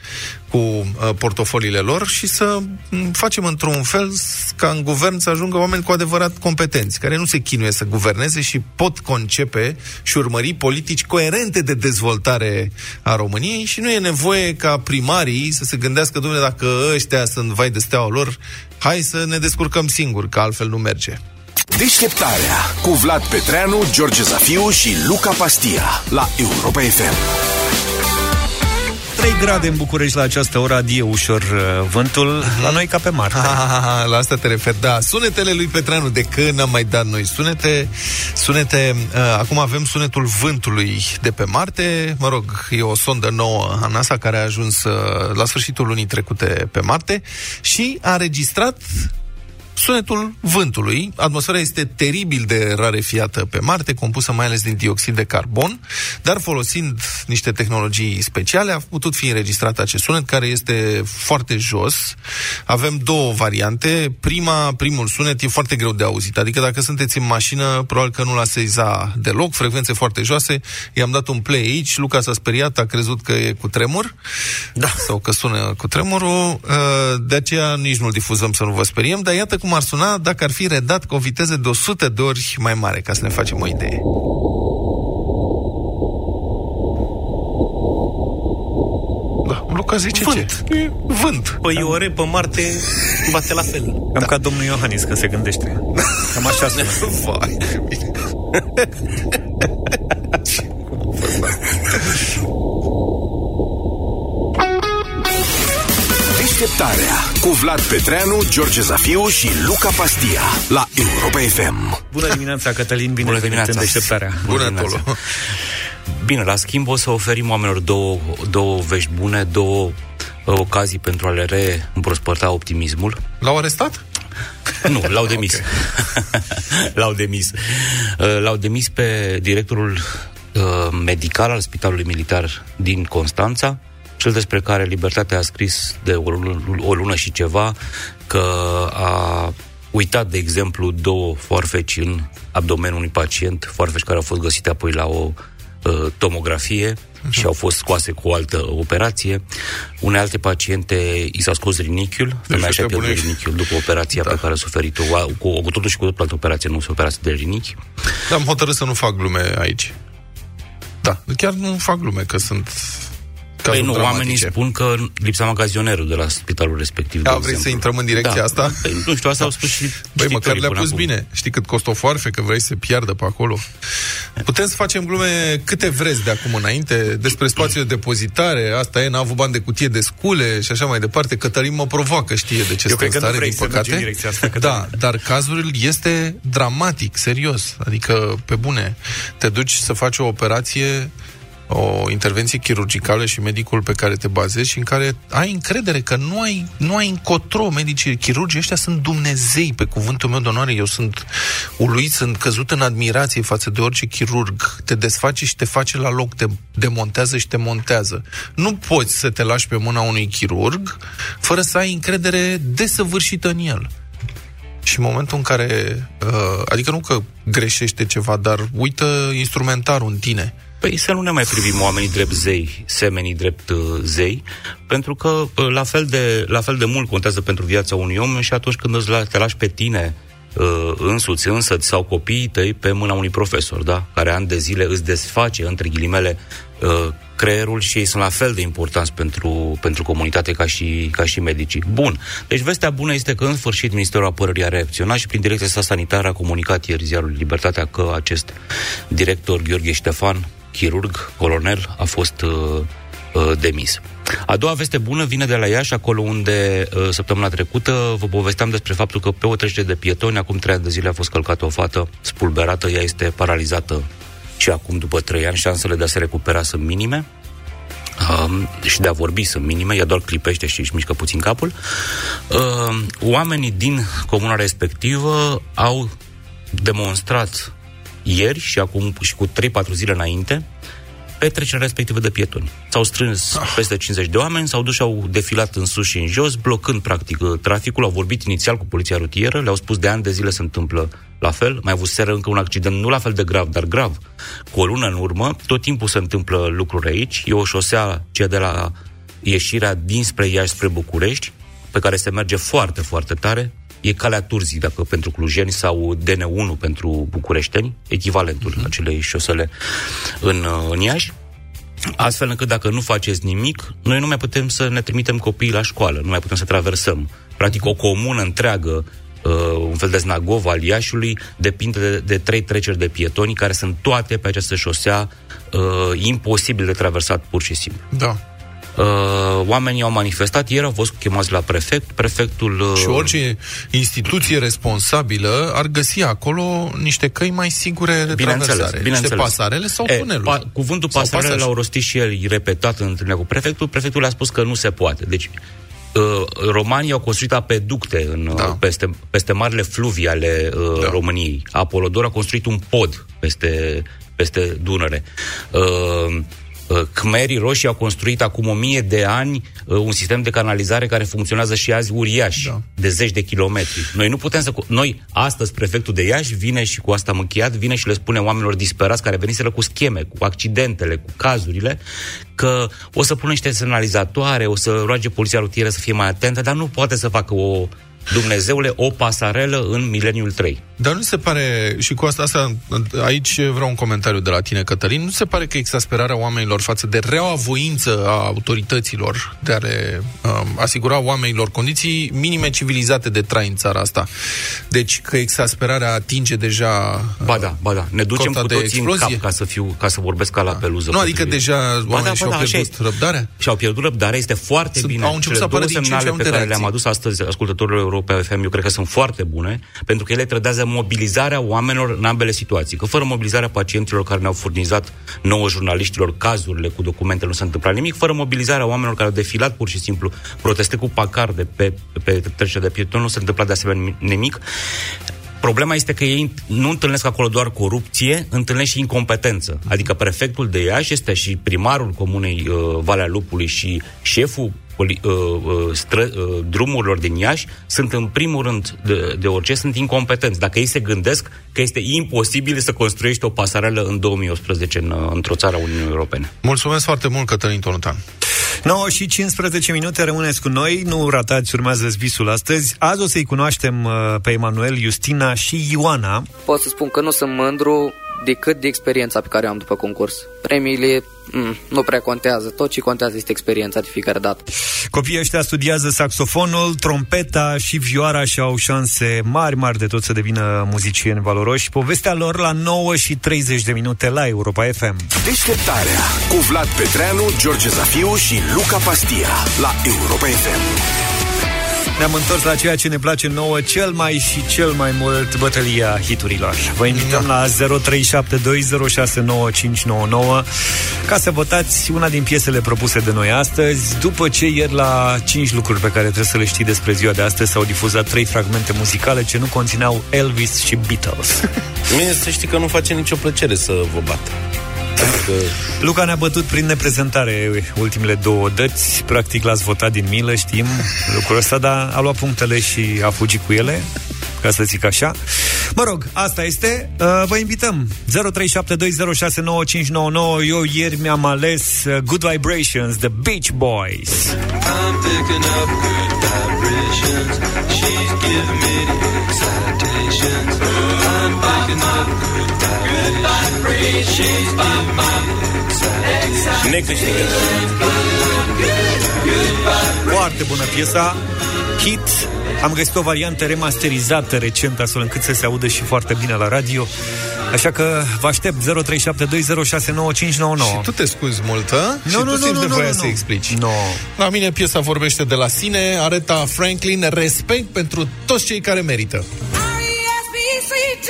cu uh, portofoliile lor și să m, facem într-un fel s- ca în guvern să ajungă oameni cu adevărat competenți, care nu se chinuie să guverneze și pot concepe și urmări politici coerente de dezvoltare a României și nu e nevoie ca primarii să se gândească, domnule, dacă ăștia sunt vai de steaua lor, hai să ne descurcăm singuri, că altfel nu merge. Deșteptarea cu Vlad Petreanu, George Zafiu și Luca Pastia la Europa FM. 3 grade în București la această oră, adie ușor uh, vântul, la noi ca pe Marte. Ah, la asta te referi, da. Sunetele lui Petreanu, de când am mai dat noi sunete, sunete, uh, acum avem sunetul vântului de pe Marte, mă rog, e o sondă nouă a NASA care a ajuns uh, la sfârșitul lunii trecute pe Marte și a înregistrat sunetul vântului. Atmosfera este teribil de rarefiată pe Marte, compusă mai ales din dioxid de carbon, dar folosind niște tehnologii speciale a putut fi înregistrat acest sunet, care este foarte jos. Avem două variante. Prima, primul sunet e foarte greu de auzit, adică dacă sunteți în mașină, probabil că nu l-a seiza deloc, frecvențe foarte joase. I-am dat un play aici, Luca s-a speriat, a crezut că e cu tremur, da. sau că sună cu tremurul, uh, de aceea nici nu-l difuzăm să nu vă speriem, dar iată cum ar suna dacă ar fi redat cu o viteză de 100 de ori mai mare, ca să ne facem o idee. Da, Luca zice Vânt. ce? E vânt. Păi ore pe Marte bate la fel. Cam ca domnul Iohannis, că se gândește. Cam așa sună. Vai, Deșteptarea cu Vlad Petreanu, George Zafiu și Luca Pastia la Europa FM. Bună dimineața, Cătălin, bine Bună ați venit în dimineața. deșteptarea. Bună, dimineața. Tolo. Bine, la schimb o să oferim oamenilor două, două vești bune, două uh, ocazii pentru a le reîmprospăta optimismul. L-au arestat? Nu, l-au demis. l-au demis. Uh, L-au demis pe directorul uh, medical al Spitalului Militar din Constanța, cel despre care Libertatea a scris de o lună, o lună și ceva că a uitat, de exemplu, două foarfeci în abdomenul unui pacient, foarfeci care au fost găsite apoi la o uh, tomografie și au fost scoase cu o altă operație. Unei alte paciente i s-a scos rinichiul, femeia și-a ăștia pierdut bunești. rinichiul după operația da. pe care a suferit-o, cu, cu totul și cu totul altă operație, nu o operație de rinichi. Dar am hotărât să nu fac glume aici. Da, chiar nu fac glume, că sunt Păi cazuri nu, dramatice. oamenii spun că lipsa magazionerul de la spitalul respectiv. Da, de vrei să exemplu. intrăm în direcția da. asta? Păi, nu știu, asta au spus și Băi, știtorii măcar le-a până pus acum. bine. Știi cât costă o foarfe, că vrei să se piardă pe acolo? Putem să facem glume câte vreți de acum înainte, despre spațiul de depozitare, asta e, n-a avut bani de cutie de scule și așa mai departe. Cătălin mă provoacă, știe de ce Eu stă cred în că nu stare, vrei din să mergi păcate. în direcția asta, Cătălin. da, dar cazul este dramatic, serios. Adică, pe bune, te duci să faci o operație o intervenție chirurgicală și medicul pe care te bazezi și în care ai încredere că nu ai, nu ai încotro. Medicii chirurgii ăștia sunt Dumnezei, pe cuvântul meu de onoare. Eu sunt uluit, sunt căzut în admirație față de orice chirurg. Te desface și te face la loc, te demontează și te montează. Nu poți să te lași pe mâna unui chirurg fără să ai încredere desăvârșită în el. Și în momentul în care, uh, adică nu că greșește ceva, dar uită instrumentarul în tine. Păi să nu ne mai privim oamenii drept zei, semenii drept uh, zei, pentru că uh, la fel, de, la fel de mult contează pentru viața unui om și atunci când îți la, te lași pe tine uh, însuți, însăți sau copiii tăi pe mâna unui profesor, da? care ani de zile îți desface, între ghilimele, uh, creierul și ei sunt la fel de importanți pentru, pentru comunitate ca și, ca și medicii. Bun. Deci vestea bună este că în sfârșit Ministerul Apărării a reacționat și prin direcția sa sanitară a comunicat ieri ziarul Libertatea că acest director Gheorghe Ștefan, chirurg, colonel, a fost uh, uh, demis. A doua veste bună vine de la Iași, acolo unde uh, săptămâna trecută vă povesteam despre faptul că pe o trecere de pietoni, acum trei ani de zile a fost călcată o fată spulberată, ea este paralizată și acum, după trei ani, șansele de a se recupera sunt minime. Um, și de a vorbi sunt minime, ea doar clipește și își mișcă puțin capul. Um, oamenii din comuna respectivă au demonstrat ieri și acum și cu 3-4 zile înainte pe trecerea respectivă de pietoni. S-au strâns peste 50 de oameni, s-au dus și au defilat în sus și în jos, blocând practic traficul, au vorbit inițial cu poliția rutieră, le-au spus de ani de zile se întâmplă la fel, mai avut seră încă un accident, nu la fel de grav, dar grav, cu o lună în urmă, tot timpul se întâmplă lucruri aici, e o șosea, cea de la ieșirea dinspre Iași spre București, pe care se merge foarte, foarte tare, e calea Turzii, dacă pentru clujeni, sau DN1 pentru bucureșteni, echivalentul uh-huh. acelei șosele în, uh, în Iași. Astfel încât dacă nu faceți nimic, noi nu mai putem să ne trimitem copiii la școală, nu mai putem să traversăm. Practic o comună întreagă, uh, un fel de znagov al Iașiului, depinde de, de trei treceri de pietoni care sunt toate pe această șosea uh, imposibil de traversat pur și simplu. Da. Uh, oamenii au manifestat, ieri au fost chemați la prefect, prefectul... Uh, Și orice instituție responsabilă ar găsi acolo niște căi mai sigure de traversare. Niște pasarele sau tuneluri. Pa, cuvântul Sau pasarele pasaj. l-au rostit și el repetat în întâlnirea cu prefectul. Prefectul a spus că nu se poate. Deci, uh, romanii au construit apeducte în, da. peste, peste marile fluvii ale uh, da. României. Apolodor a construit un pod peste, peste Dunăre. Uh, uh, Khmerii roșii au construit acum o mie de ani uh, un sistem de canalizare care funcționează și azi uriaș, da. de zeci de kilometri. Noi nu putem să... cu- Noi, astăzi, prefectul de Iași vine și cu asta am încheiat, vine și le spune oamenilor disperați care veniseră cu scheme, cu accidentele, cu cazurile, că o să pună niște semnalizatoare, o să roage poliția rutieră să fie mai atentă, dar nu poate să facă o Dumnezeule, o pasarelă în mileniul 3. Dar nu se pare, și cu asta, asta, aici vreau un comentariu de la tine, Cătălin, nu se pare că exasperarea oamenilor față de reaua voință a autorităților de a le um, asigura oamenilor condiții minime civilizate de trai în țara asta. Deci că exasperarea atinge deja Ba da, ba da. Ne ducem cota cu de toții în explozie? cap ca să, fiu, ca să vorbesc ca la peluză. Nu, adică potrivit. deja Ba da, oamenii ba și-au da, așa pierdut este. răbdarea? Și-au pierdut răbdarea, este foarte Sunt- bine. au început Cele să apară două din ce în ce semnale mai pe multe care le-am reacții. adus astăzi ascultătorilor Europa FM, eu cred că sunt foarte bune, pentru că ele trădează mobilizarea oamenilor în ambele situații. Că fără mobilizarea pacienților care ne-au furnizat nouă jurnaliștilor cazurile cu documentele, nu s-a întâmplat nimic, fără mobilizarea oamenilor care au defilat pur și simplu, proteste cu pacarde pe, pe trecerea de pietoni, nu s-a întâmplat de asemenea nimic. Problema este că ei nu întâlnesc acolo doar corupție, întâlnesc și incompetență. Adică prefectul de Iași este și primarul comunei uh, Valea Lupului și șeful poli, uh, uh, stră, uh, drumurilor din Iași sunt în primul rând de, de orice sunt incompetenți. Dacă ei se gândesc că este imposibil să construiești o pasarelă în 2018 în, uh, într-o țară a Uniunii Europene. Mulțumesc foarte mult, Cătălin Tolutan. 9 și 15 minute, rămâneți cu noi, nu ratați, urmează visul astăzi. Azi o să-i cunoaștem uh, pe Emanuel, Justina și Ioana. Pot să spun că nu sunt mândru decât de experiența pe care o am după concurs. Premiile mm, nu prea contează, tot ce contează este experiența de fiecare dată. Copiii ăștia studiază saxofonul, trompeta și vioara și au șanse mari, mari de tot să devină muzicieni valoroși. Povestea lor la 9 și 30 de minute la Europa FM. Deșteptarea cu Vlad Petreanu, George Zafiu și Luca Pastia la Europa FM. Ne-am întors la ceea ce ne place nouă cel mai și cel mai mult, bătălia hiturilor. Vă invităm la 0372069599 ca să votați una din piesele propuse de noi astăzi. După ce ieri la 5 lucruri pe care trebuie să le știi despre ziua de astăzi s-au difuzat trei fragmente muzicale ce nu conțineau Elvis și Beatles. Mie să știi că nu face nicio plăcere să vă bat. Adică Luca ne-a bătut prin neprezentare ultimele două dăți. Practic l-ați votat din milă, știm lucrul ăsta, dar a luat punctele și a fugit cu ele, ca să zic așa. Mă rog, asta este. Uh, Vă invităm. 0372069599. Eu ieri mi-am ales uh, Good Vibrations, The Beach Boys. I'm picking up good vibrations. She's giving me the excitations. necâștigă. Foarte bună piesa. Hit. Am găsit o variantă remasterizată recent, astfel încât să se audă și foarte bine la radio. Așa că vă aștept 0372069599. Și tu te scuzi mult, a? Nu, și nu, tu nu, simți nu, nevoia nu, să nu. explici. No. La mine piesa vorbește de la sine, Areta Franklin, respect pentru toți cei care merită. R-E-S-P-E-C-T,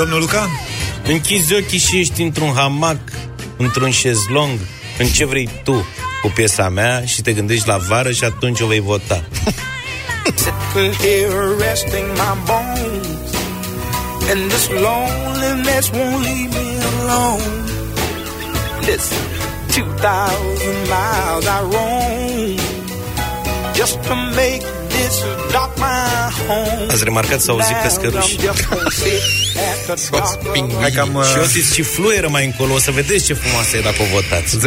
Domnul Luca? Închizi ochii și ești într-un hamac, într-un șezlong, în ce vrei tu. cu piesa mea și te gândești la vară și atunci o vei vota. Here resting my bones, and this loneliness won't leave me alone. Listen, 2,000 miles I roam just to make this dock my home. Ați remarcat să auzi pescăruși? Hai că am, uh, Și Otis și fluieră mai încolo, o să vedeți ce frumoasă e dacă o votați. 0372069599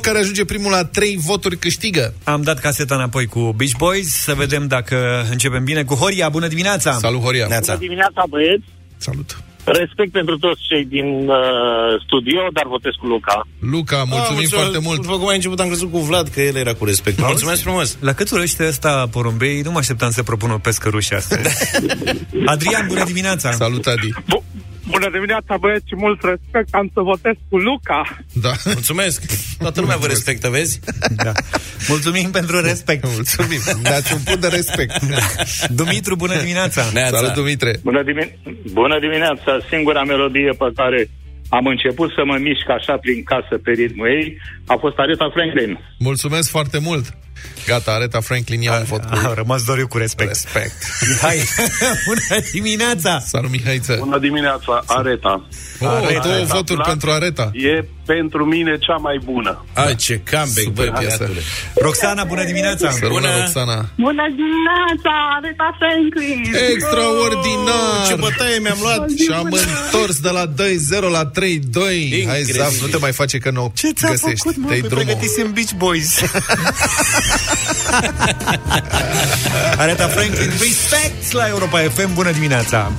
care ajunge primul la 3 voturi câștigă. Am dat caseta înapoi cu Beach Boys Să vedem dacă începem bine cu Horia, bună dimineața Salut Horia Bună dimineața, băieți. Salut. Respect pentru toți cei din uh, studio, dar votez cu Luca. Luca, mulțumim foarte mult După cum ai început, am crezut cu Vlad că el era cu respect. Mulțumesc frumos. La cât urăște ăsta porumbei, nu mă așteptam să propun o pescăruș astăzi Adrian, bună dimineața Salut, Adi Bună dimineața, băieți, și mult respect. Am să votez cu Luca. Da. Mulțumesc. Toată lumea vă respectă, vezi? Da. Mulțumim pentru respect. Mulțumim. Ne-ați un punct de respect. Dumitru, bună dimineața. Salut, Dumitre. Bună, dimine- Bună dimineața! Singura melodie pe care am început să mă mișc așa prin casă pe ritmul ei a fost Aretha Franklin. Mulțumesc foarte mult. Gata, Areta Franklin ia un vot cu... Am rămas doar eu cu respect. Respect. Hai, bună dimineața. Salut, Mihaiță. Bună dimineața, Areta. Oh, Areta. două Areta voturi Vlad pentru Areta. E pentru mine cea mai bună. Ai, ce comeback, băi, piesă. băiatule. Roxana, bună dimineața. Să rămână Bună. Roxana. Bună dimineața, Areta Franklin! Extraordinar! Ce bătaie mi-am luat. Și am întors de la 2-0 la 3-2. Hai, Incredibil. Zaf, nu te mai face că nu Ce ți-a găsești. făcut, mă? Dă-i Păi drumul. pregătisem Beach Boys. Areta Franklin, respect la Europa FM, bună dimineața.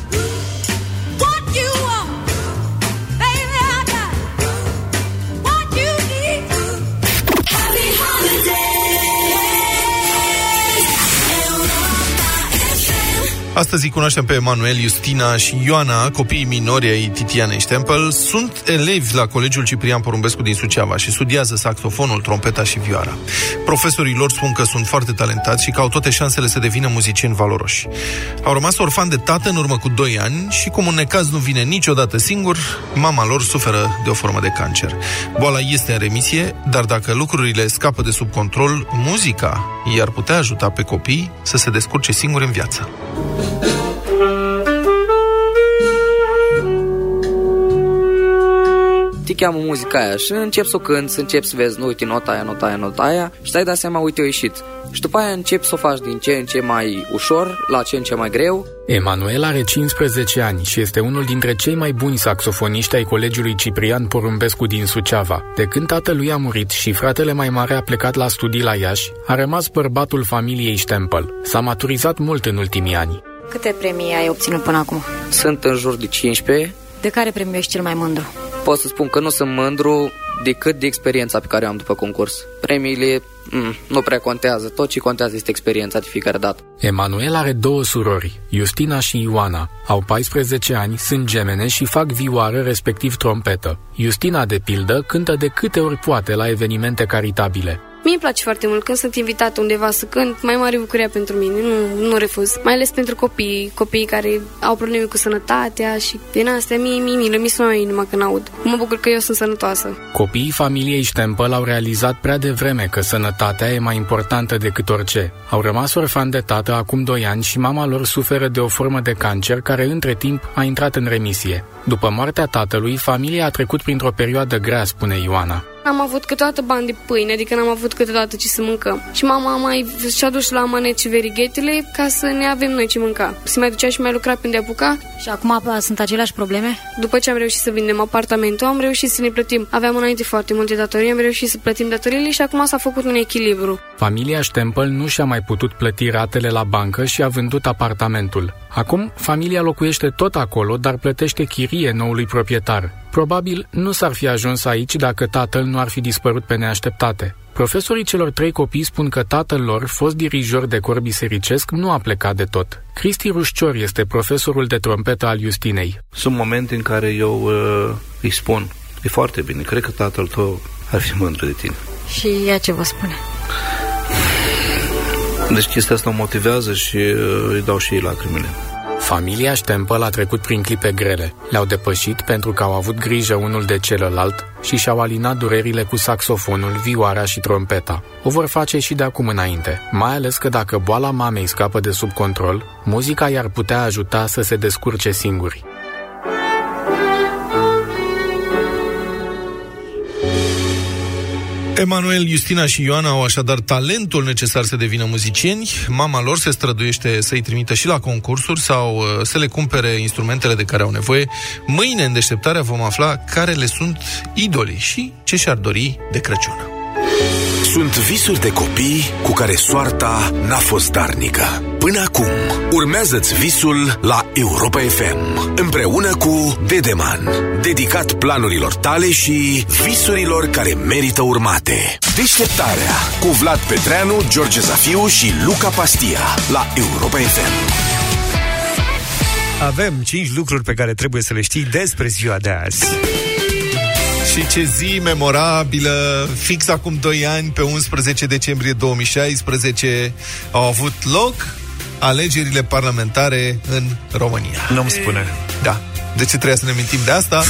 Astăzi îi cunoaștem pe Emanuel, Justina și Ioana, copiii minori ai Titianei Stempel. Sunt elevi la Colegiul Ciprian Porumbescu din Suceava și studiază saxofonul, trompeta și vioara. Profesorii lor spun că sunt foarte talentați și că au toate șansele să devină muzicieni valoroși. Au rămas orfani de tată în urmă cu 2 ani și cum un necaz nu vine niciodată singur, mama lor suferă de o formă de cancer. Boala este în remisie, dar dacă lucrurile scapă de sub control, muzica i-ar putea ajuta pe copii să se descurce singuri în viață. Thank you. Te cheamă muzica aia și încep să o cânt, să încep să vezi, nu, uite, nota aia, nota aia, nota aia și stai da seama, uite, a ieșit. Și după aia începi să o faci din ce în ce mai ușor, la ce în ce mai greu. Emanuel are 15 ani și este unul dintre cei mai buni saxofoniști ai colegiului Ciprian Porumbescu din Suceava. De când tatălui a murit și fratele mai mare a plecat la studii la Iași, a rămas bărbatul familiei Stempel. S-a maturizat mult în ultimii ani. Câte premii ai obținut până acum? Sunt în jur de 15. De care premiu ești cel mai mândru? Pot să spun că nu sunt mândru decât de experiența pe care o am după concurs. Premiile mm, nu prea contează, tot ce contează este experiența de fiecare dată. Emanuel are două surori, Justina și Ioana. Au 14 ani, sunt gemene și fac vioară, respectiv trompetă. Justina, de pildă, cântă de câte ori poate la evenimente caritabile. Mie îmi place foarte mult când sunt invitată undeva să cânt, mai mare bucuria pentru mine, nu, nu refuz. Mai ales pentru copii, copiii care au probleme cu sănătatea și din astea mie, mie, mie, mi sună inima când aud. Mă bucur că eu sunt sănătoasă. Copiii familiei Stempel au realizat prea devreme că sănătatea e mai importantă decât orice. Au rămas orfani de tată acum 2 ani și mama lor suferă de o formă de cancer care între timp a intrat în remisie. După moartea tatălui, familia a trecut printr-o perioadă grea, spune Ioana. Am avut câteodată bani de pâine, adică n-am avut câteodată ce să mâncăm. Și mama a mai și-a dus la manet și verighetele ca să ne avem noi ce mânca. Se mai ducea și mai lucra când de apuca. Și acum a, sunt aceleași probleme? După ce am reușit să vindem apartamentul, am reușit să ne plătim. Aveam înainte foarte multe datorii, am reușit să plătim datoriile și acum s-a făcut un echilibru. Familia Stempel nu și-a mai putut plăti ratele la bancă și a vândut apartamentul. Acum, familia locuiește tot acolo, dar plătește chirie noului proprietar. Probabil nu s-ar fi ajuns aici dacă tatăl nu ar fi dispărut pe neașteptate. Profesorii celor trei copii spun că tatăl lor, fost dirijor de cor bisericesc, nu a plecat de tot. Cristi Rușcior este profesorul de trompetă al Justinei. Sunt momente în care eu uh, îi spun, e foarte bine, cred că tatăl tău ar fi mândru de tine. Și ea ce vă spune? Deci chestia asta o motivează și uh, îi dau și ei lacrimile. Familia Stempel a trecut prin clipe grele. Le-au depășit pentru că au avut grijă unul de celălalt și și-au alinat durerile cu saxofonul, vioara și trompeta. O vor face și de acum înainte, mai ales că dacă boala mamei scapă de sub control, muzica i-ar putea ajuta să se descurce singuri. Emanuel, Justina și Ioana au așadar talentul necesar să devină muzicieni. Mama lor se străduiește să-i trimită și la concursuri sau uh, să le cumpere instrumentele de care au nevoie. Mâine, în deșteptarea, vom afla care le sunt idolii și ce și-ar dori de Crăciun. Sunt visuri de copii cu care soarta n-a fost darnică. Până acum, urmează-ți visul la Europa FM, împreună cu Dedeman, dedicat planurilor tale și visurilor care merită urmate. Deșteptarea cu Vlad Petreanu, George Zafiu și Luca Pastia la Europa FM. Avem 5 lucruri pe care trebuie să le știi despre ziua de azi. Și ce zi memorabilă, fix acum 2 ani, pe 11 decembrie 2016, au avut loc alegerile parlamentare în România. Nu-mi spune. Da. De ce trebuia să ne mintim de asta?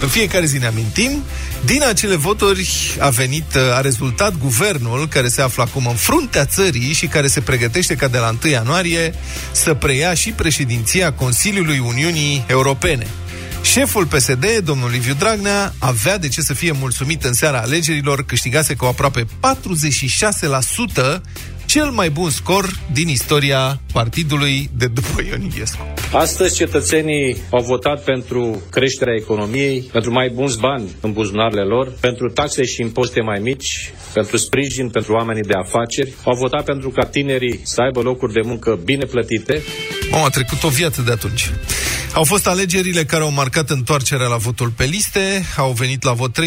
În fiecare zi ne amintim. Din acele voturi a venit, a rezultat guvernul care se află acum în fruntea țării și care se pregătește ca de la 1 ianuarie să preia și președinția Consiliului Uniunii Europene. Șeful PSD, domnul Liviu Dragnea, avea de ce să fie mulțumit în seara alegerilor, câștigase cu aproape 46% cel mai bun scor din istoria partidului de după Ion Iliescu. Astăzi cetățenii au votat pentru creșterea economiei, pentru mai bunți bani în buzunarele lor, pentru taxe și impozite mai mici, pentru sprijin pentru oamenii de afaceri. Au votat pentru ca tinerii să aibă locuri de muncă bine plătite. Mamă, a trecut o viață de atunci. Au fost alegerile care au marcat întoarcerea la votul pe liste, au venit la vot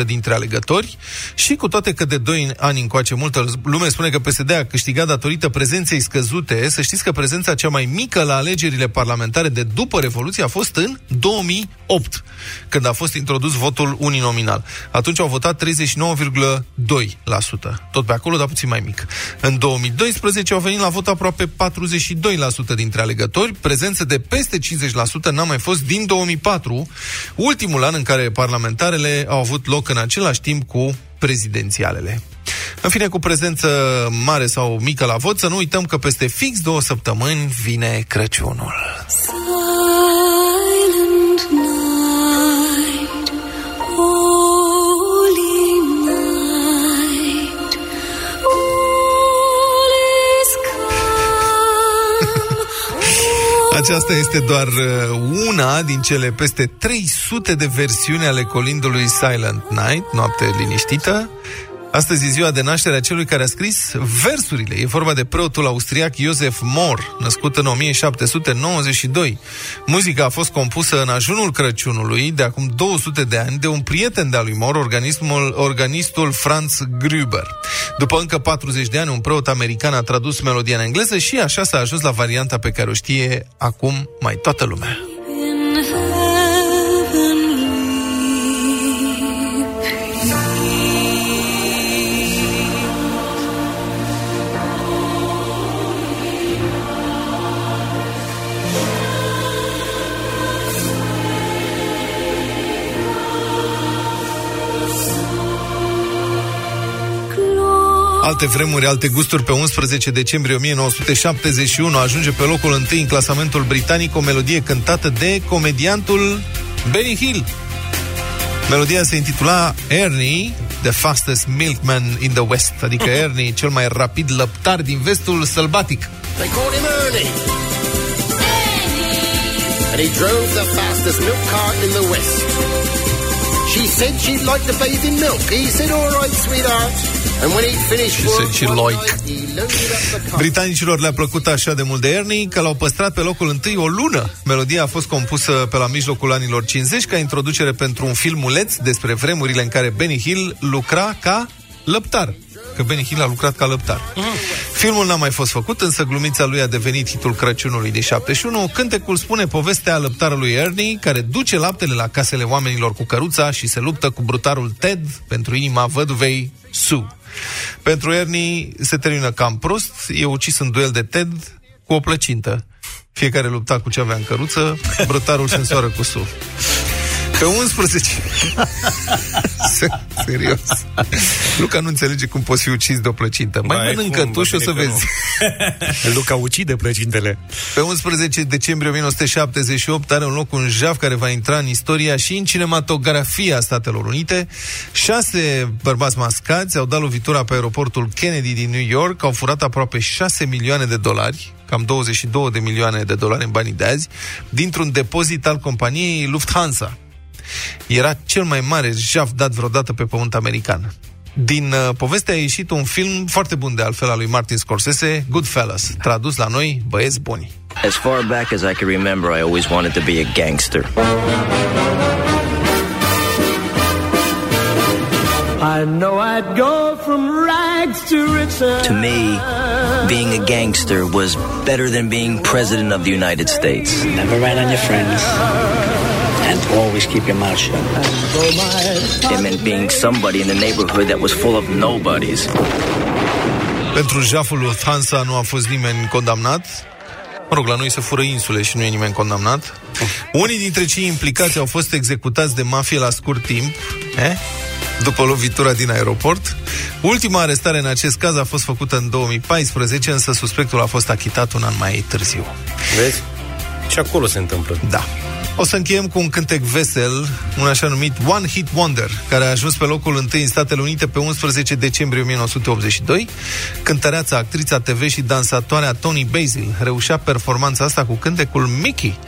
39,49% dintre alegători. Și cu toate că de 2 ani încoace multă lume spune că PSD a câștigat datorită prezenței scăzute, să știți că prezența cea mai mică la alegerile parlamentare de după Revoluție a fost în 2008, când a fost introdus votul uninominal. Atunci au votat 39,2%, tot pe acolo, dar puțin mai mic. În 2012 au venit la vot aproape 42% dintre alegători, prezență de peste 50% n-a mai fost din 2004, ultimul an în care parlamentarele au avut loc în același timp cu prezidențialele. În fine, cu prezență mare sau mică la vot, să nu uităm că peste fix două săptămâni vine Crăciunul. Aceasta este doar uh, una din cele peste 300 de versiuni ale colindului Silent Night, noapte liniștită. Astăzi e ziua de naștere a celui care a scris versurile. E vorba de preotul austriac Josef Mor, născut în 1792. Muzica a fost compusă în ajunul Crăciunului, de acum 200 de ani, de un prieten de-a lui Mor, organismul, organistul Franz Gruber. După încă 40 de ani, un preot american a tradus melodia în engleză și așa s-a ajuns la varianta pe care o știe acum mai toată lumea. Alte vremuri, alte gusturi pe 11 decembrie 1971 ajunge pe locul întâi în clasamentul britanic o melodie cântată de comediantul Benny Hill. Melodia se intitula Ernie, the fastest milkman in the West, adică Ernie, cel mai rapid lăptar din vestul sălbatic. They called him Ernie. And he drove the fastest milk cart in the West. She said she'd like to bathe in milk. He said, all right, sweetheart. And when he'd finished She work said she one like. night, he loaded up the car. Britanicilor le-a plăcut așa de mult de Ernie că l-au păstrat pe locul întâi o lună. Melodia a fost compusă pe la mijlocul anilor 50 ca introducere pentru un filmuleț despre vremurile în care Benny Hill lucra ca lăptar. Că Benny Hill a lucrat ca lăptar. Filmul n-a mai fost făcut, însă glumița lui a devenit hitul Crăciunului de 71. Cântecul spune povestea lăptarului Ernie, care duce laptele la casele oamenilor cu căruța și se luptă cu brutarul Ted pentru inima văduvei Sue. Pentru Ernie se termină cam prost, e ucis în duel de Ted, cu o plăcintă. Fiecare lupta cu ce avea în căruță, brătarul se însoară cu sul. Pe 11... Serios. Luca nu înțelege cum poți fi ucis de o plăcintă. Mai Mai mănâncă cum, tu și o să bă, bine că vezi. Luca ucide plăcintele. Pe 11 decembrie 1978 are un loc un jaf care va intra în istoria și în cinematografia Statelor Unite. Șase bărbați mascați au dat lovitura pe aeroportul Kennedy din New York, au furat aproape 6 milioane de dolari, cam 22 de milioane de dolari în banii de azi, dintr-un depozit al companiei Lufthansa. Era cel mai mare jaf dat vreodată pe pământ american. Din uh, poveste a ieșit un film foarte bun de altfel al lui Martin Scorsese, Goodfellas, tradus la noi, Băieți Buni. As far back as I can remember, I always wanted to be a gangster. I know I'd go from rags to riches. To me, being a gangster was better than being president of the United States. Never rat on your friends. And always keep your mouth shut. It meant being somebody in the neighborhood that was full of nobodies. Pentru jaful Lufthansa nu a fost nimeni condamnat. Mă rog, la noi se fură insule și nu e nimeni condamnat. Unii dintre cei implicați au fost executați de mafie la scurt timp, eh? după lovitura din aeroport. Ultima arestare în acest caz a fost făcută în 2014, însă suspectul a fost achitat un an mai târziu. Vezi? Și acolo se întâmplă. Da. O să încheiem cu un cântec vesel, un așa numit One Hit Wonder, care a ajuns pe locul întâi în Statele Unite pe 11 decembrie 1982. Cântăreața, actrița TV și dansatoarea Tony Basil reușea performanța asta cu cântecul Mickey.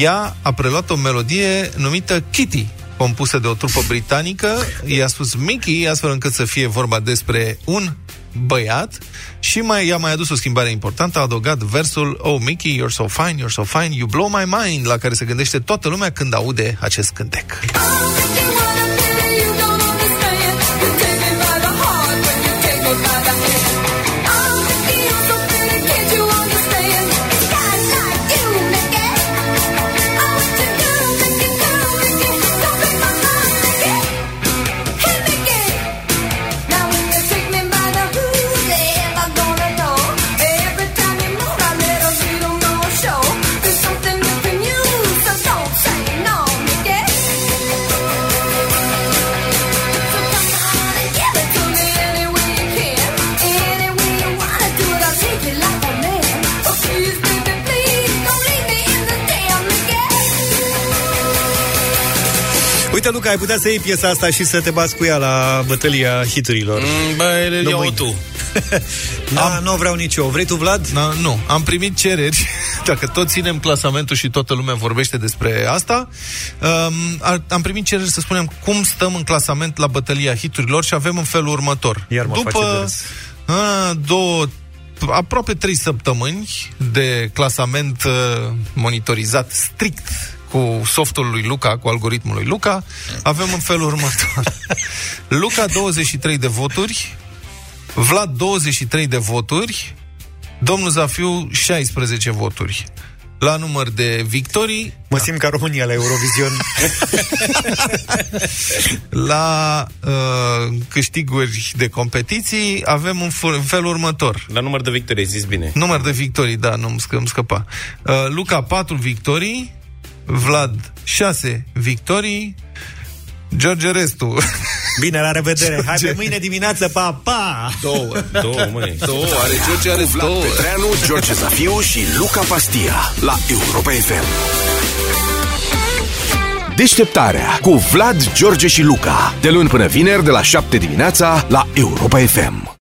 Ea a preluat o melodie numită Kitty, compusă de o trupă britanică, i-a spus Mickey, astfel încât să fie vorba despre un băiat și mai, i-a mai adus o schimbare importantă, a adăugat versul Oh, Mickey, you're so fine, you're so fine, you blow my mind, la care se gândește toată lumea când aude acest cântec. Uite, Luca, ai putea să iei piesa asta și să te bați cu ea la bătălia hiturilor. Mm, bă, Nu iau mâine. tu. Da, nu vreau nici eu. Vrei tu, Vlad? Da, nu, am primit cereri, dacă tot ținem clasamentul și toată lumea vorbește despre asta, um, ar- am primit cereri să spunem cum stăm în clasament la bătălia hiturilor și avem în felul următor. Iar mă face de După râs. a, două, aproape trei săptămâni de clasament uh, monitorizat strict cu softul lui Luca, cu algoritmul lui Luca, avem în felul următor. Luca 23 de voturi, Vlad 23 de voturi, domnul Zafiu 16 voturi. La număr de victorii... Mă simt ca România la Eurovision. La uh, câștiguri de competiții avem un, f- în felul următor. La număr de victorii, ai zis bine. Număr de victorii, da, nu îmi, scă, îmi scăpa. Uh, Luca 4 victorii, Vlad 6 victorii, George Restu. Bine, la revedere. Hai George- pe mâine dimineață, pa, pa! Două. Două, măi. Două, are George, are Vlad două. Petreanu, George Zafiu și Luca Pastia la Europa FM. Deșteptarea cu Vlad, George și Luca. De luni până vineri, de la 7 dimineața la Europa FM.